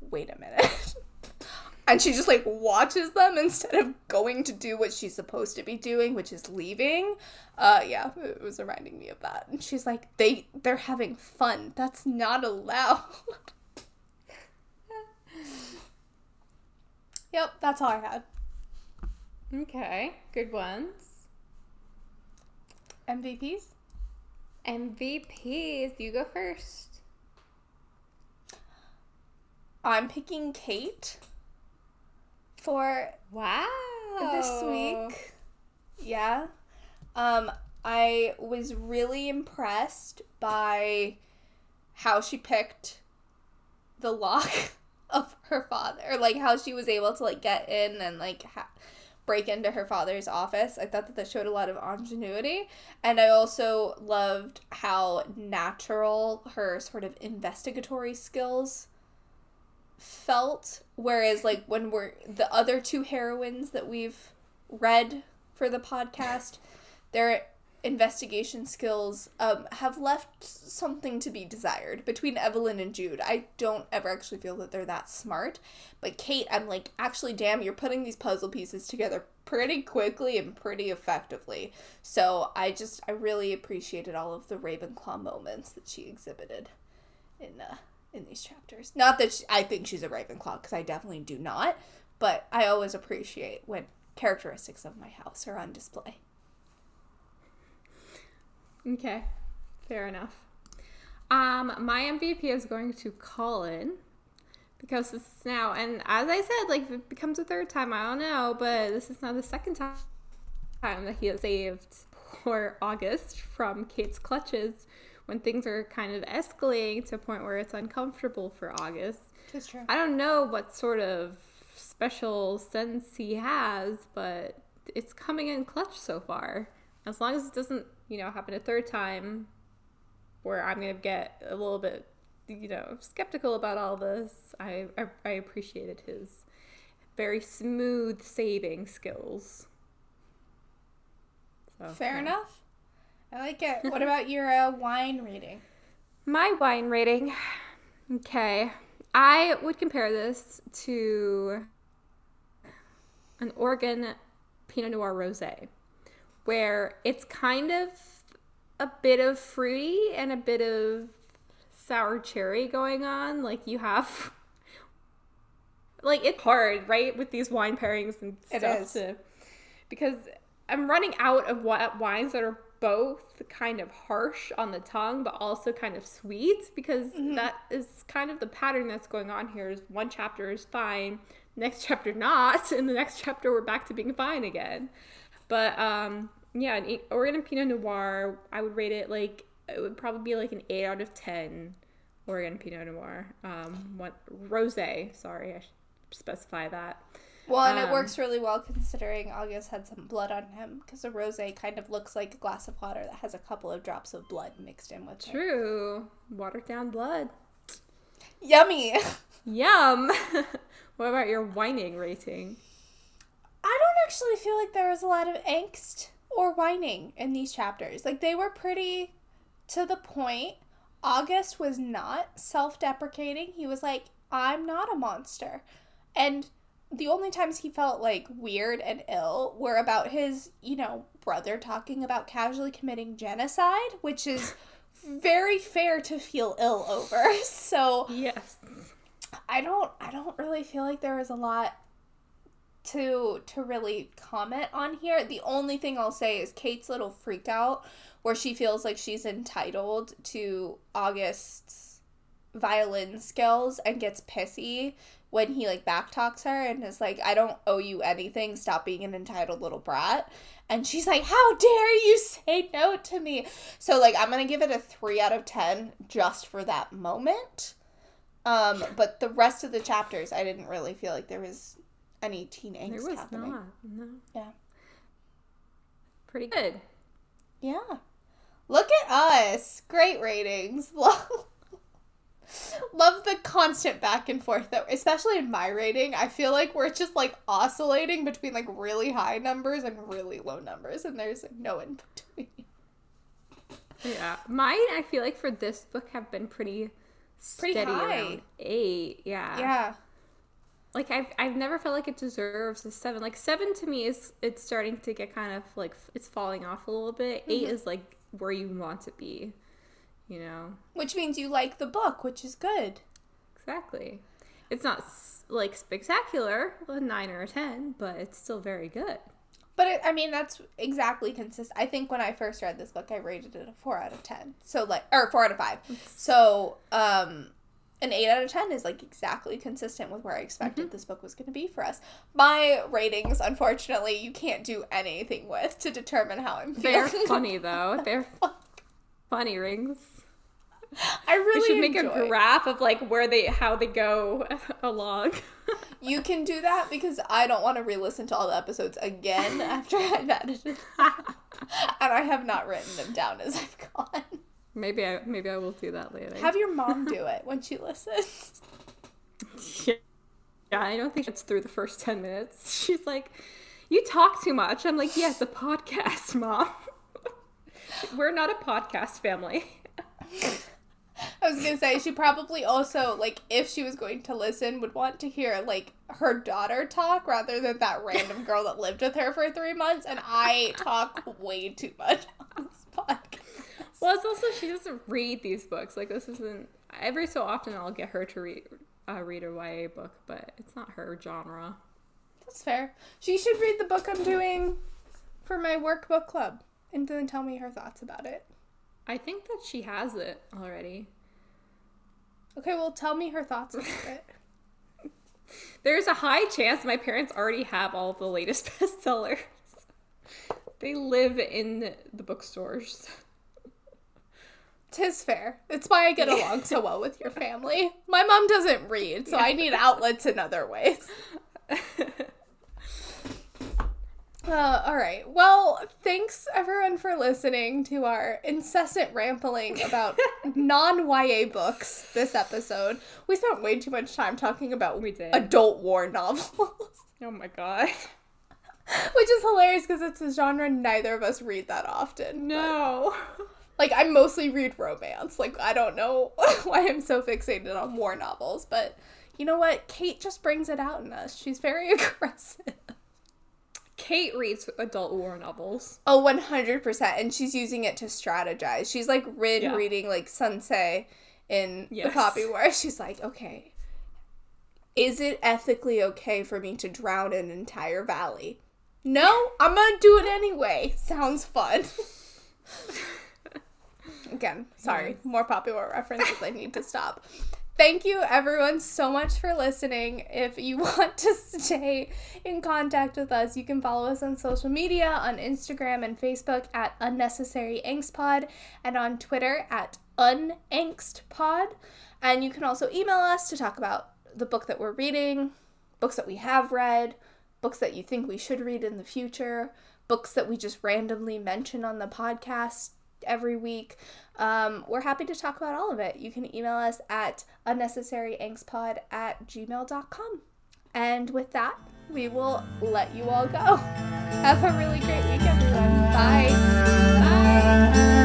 wait a minute. and she just like watches them instead of going to do what she's supposed to be doing, which is leaving. Uh yeah, it was reminding me of that. And she's like, they they're having fun. That's not allowed. yep, that's all I had. Okay. Good ones. MVPs? MVPs. You go first. I'm picking Kate for Wow. this week. Yeah. Um, I was really impressed by how she picked the lock of her father, or, like how she was able to like get in and like ha- break into her father's office. I thought that that showed a lot of ingenuity, and I also loved how natural her sort of investigatory skills felt whereas like when we're the other two heroines that we've read for the podcast their investigation skills um, have left something to be desired. Between evelyn and jude i don't ever actually feel that they're that smart. But kate i'm like actually damn you're putting these puzzle pieces together pretty quickly and pretty effectively. So i just i really appreciated all of the ravenclaw moments that she exhibited in uh, in these chapters. Not that she, I think she's a Ravenclaw, because I definitely do not, but I always appreciate when characteristics of my house are on display. Okay. Fair enough. Um, my MVP is going to Colin because this is now, and as I said, like if it becomes a third time, I don't know, but this is now the second time time that he has saved poor August from Kate's clutches when things are kind of escalating to a point where it's uncomfortable for August. True. I don't know what sort of special sense he has, but it's coming in clutch so far. As long as it doesn't, you know, happen a third time where I'm going to get a little bit, you know, skeptical about all this, I, I, I appreciated his very smooth saving skills. So, Fair yeah. enough. I like it. what about your uh, wine rating? My wine rating. Okay. I would compare this to an Oregon Pinot Noir Rosé, where it's kind of a bit of fruity and a bit of sour cherry going on. Like you have, like it's hard, right, with these wine pairings and stuff is. to, because I'm running out of what wines that are both kind of harsh on the tongue but also kind of sweet because that is kind of the pattern that's going on here is one chapter is fine next chapter not and the next chapter we're back to being fine again. But um yeah an oregon pinot noir i would rate it like it would probably be like an 8 out of 10 oregon pinot noir. Um what rose sorry i should specify that Well, and it Um, works really well considering August had some blood on him because a rosé kind of looks like a glass of water that has a couple of drops of blood mixed in with it. true watered down blood Yummy. Yum. what about your whining rating? I don't actually feel like there was a lot of angst or whining in these chapters. Like they were pretty to the point. August was not self-deprecating. He was like, "I'm not a monster." And the only times he felt like weird and ill were about his, you know, brother talking about casually committing genocide, which is very fair to feel ill over. So, Yes. I don't I don't really feel like there was a lot to to really comment on here. The only thing I'll say is Kate's little freak out where she feels like she's entitled to August's violin skills and gets pissy when he like backtalks her and is like, I don't owe you anything, stop being an entitled little brat. And she's like, How dare you say no to me? So like I'm gonna give it a three out of ten just for that moment. Um, but the rest of the chapters I didn't really feel like there was any teen angst There was happening. not. No. Yeah. Pretty good. Yeah. Look at us. Great ratings. Love the constant back and forth though, especially in my rating. I feel like we're just like oscillating between like really high numbers and really low numbers and there's no in between. Yeah. Mine, I feel like for this book have been pretty Pretty steady high. around eight. Yeah. Yeah. Like I've I've never felt like it deserves a seven. Like seven to me is it's starting to get kind of like it's falling off a little bit. Eight Mm-hmm. is like where you want to be. You know. Which means you like the book, which is good. Exactly. It's not like spectacular, a nine or a ten, but it's still very good. But it, I mean, that's exactly consistent. I think when I first read this book, I rated it a four out of ten. So like, or four out of five. So um, an eight out of ten is like exactly consistent with where I expected this book was going to be for us. My ratings, unfortunately, you can't do anything with to determine how I'm feeling. They're feeling. funny though. They're funny rings. I We really should make enjoy. a graph of like where they how they go along. You can do that because I don't want to re-listen to all the episodes again after I've edited, and I have not written them down as I've gone. maybe I maybe I will do that later. Have your mom do it when she listens. Yeah, I don't think it's through the first 10 minutes. She's like, You talk too much. I'm like, Yeah, it's a podcast, mom. We're not a podcast family. I was gonna say she probably also like if she was going to listen would want to hear like her daughter talk rather than that random girl that lived with her for three months and I talk way too much on this podcast. Well, it's also, she doesn't read these books. Like, this isn't, every so often I'll get her to read, uh, read a YA book, but it's not her genre. That's fair. She should read the book I'm doing for my workbook club and then tell me her thoughts about it. I think that she has it already. Okay, well tell me her thoughts about it. There's a high chance my parents already have all the latest bestsellers. They live in the bookstores. Tis fair. It's why I get along so well with your family. My mom doesn't read, so I need outlets in other ways. Uh, all right. Well, thanks everyone for listening to our incessant rambling about non YA books this episode. We spent way too much time talking about We did. adult war novels, Oh my god. which is hilarious because it's a genre neither of us read that often. No. Like, I mostly read romance. Like, I don't know why I'm so fixated on war novels, but you know what? Kate just brings it out in us. She's very aggressive. Kate reads adult war novels. Oh, 100%. And she's using it to strategize. She's like Rin Yeah. reading like Sunzi in the Yes. Poppy War. She's like, okay, is it ethically okay for me to drown an entire valley? No, I'm gonna do it anyway. Sounds fun. Again, sorry, Yes. more Poppy War references. I need to stop. Thank you, everyone, so much for listening. If you want to stay in contact with us, you can follow us on social media on Instagram and Facebook at Unnecessary Angst Pod and on Twitter at Unangstpod. And you can also email us to talk about the book that we're reading, books that we have read, books that you think we should read in the future, books that we just randomly mention on the podcast every week. Um, we're happy to talk about all of it. You can email us at unnecessaryangstpod at gmail.com. And with that, we will let you all go. Have a really great week, everyone. Bye. Bye.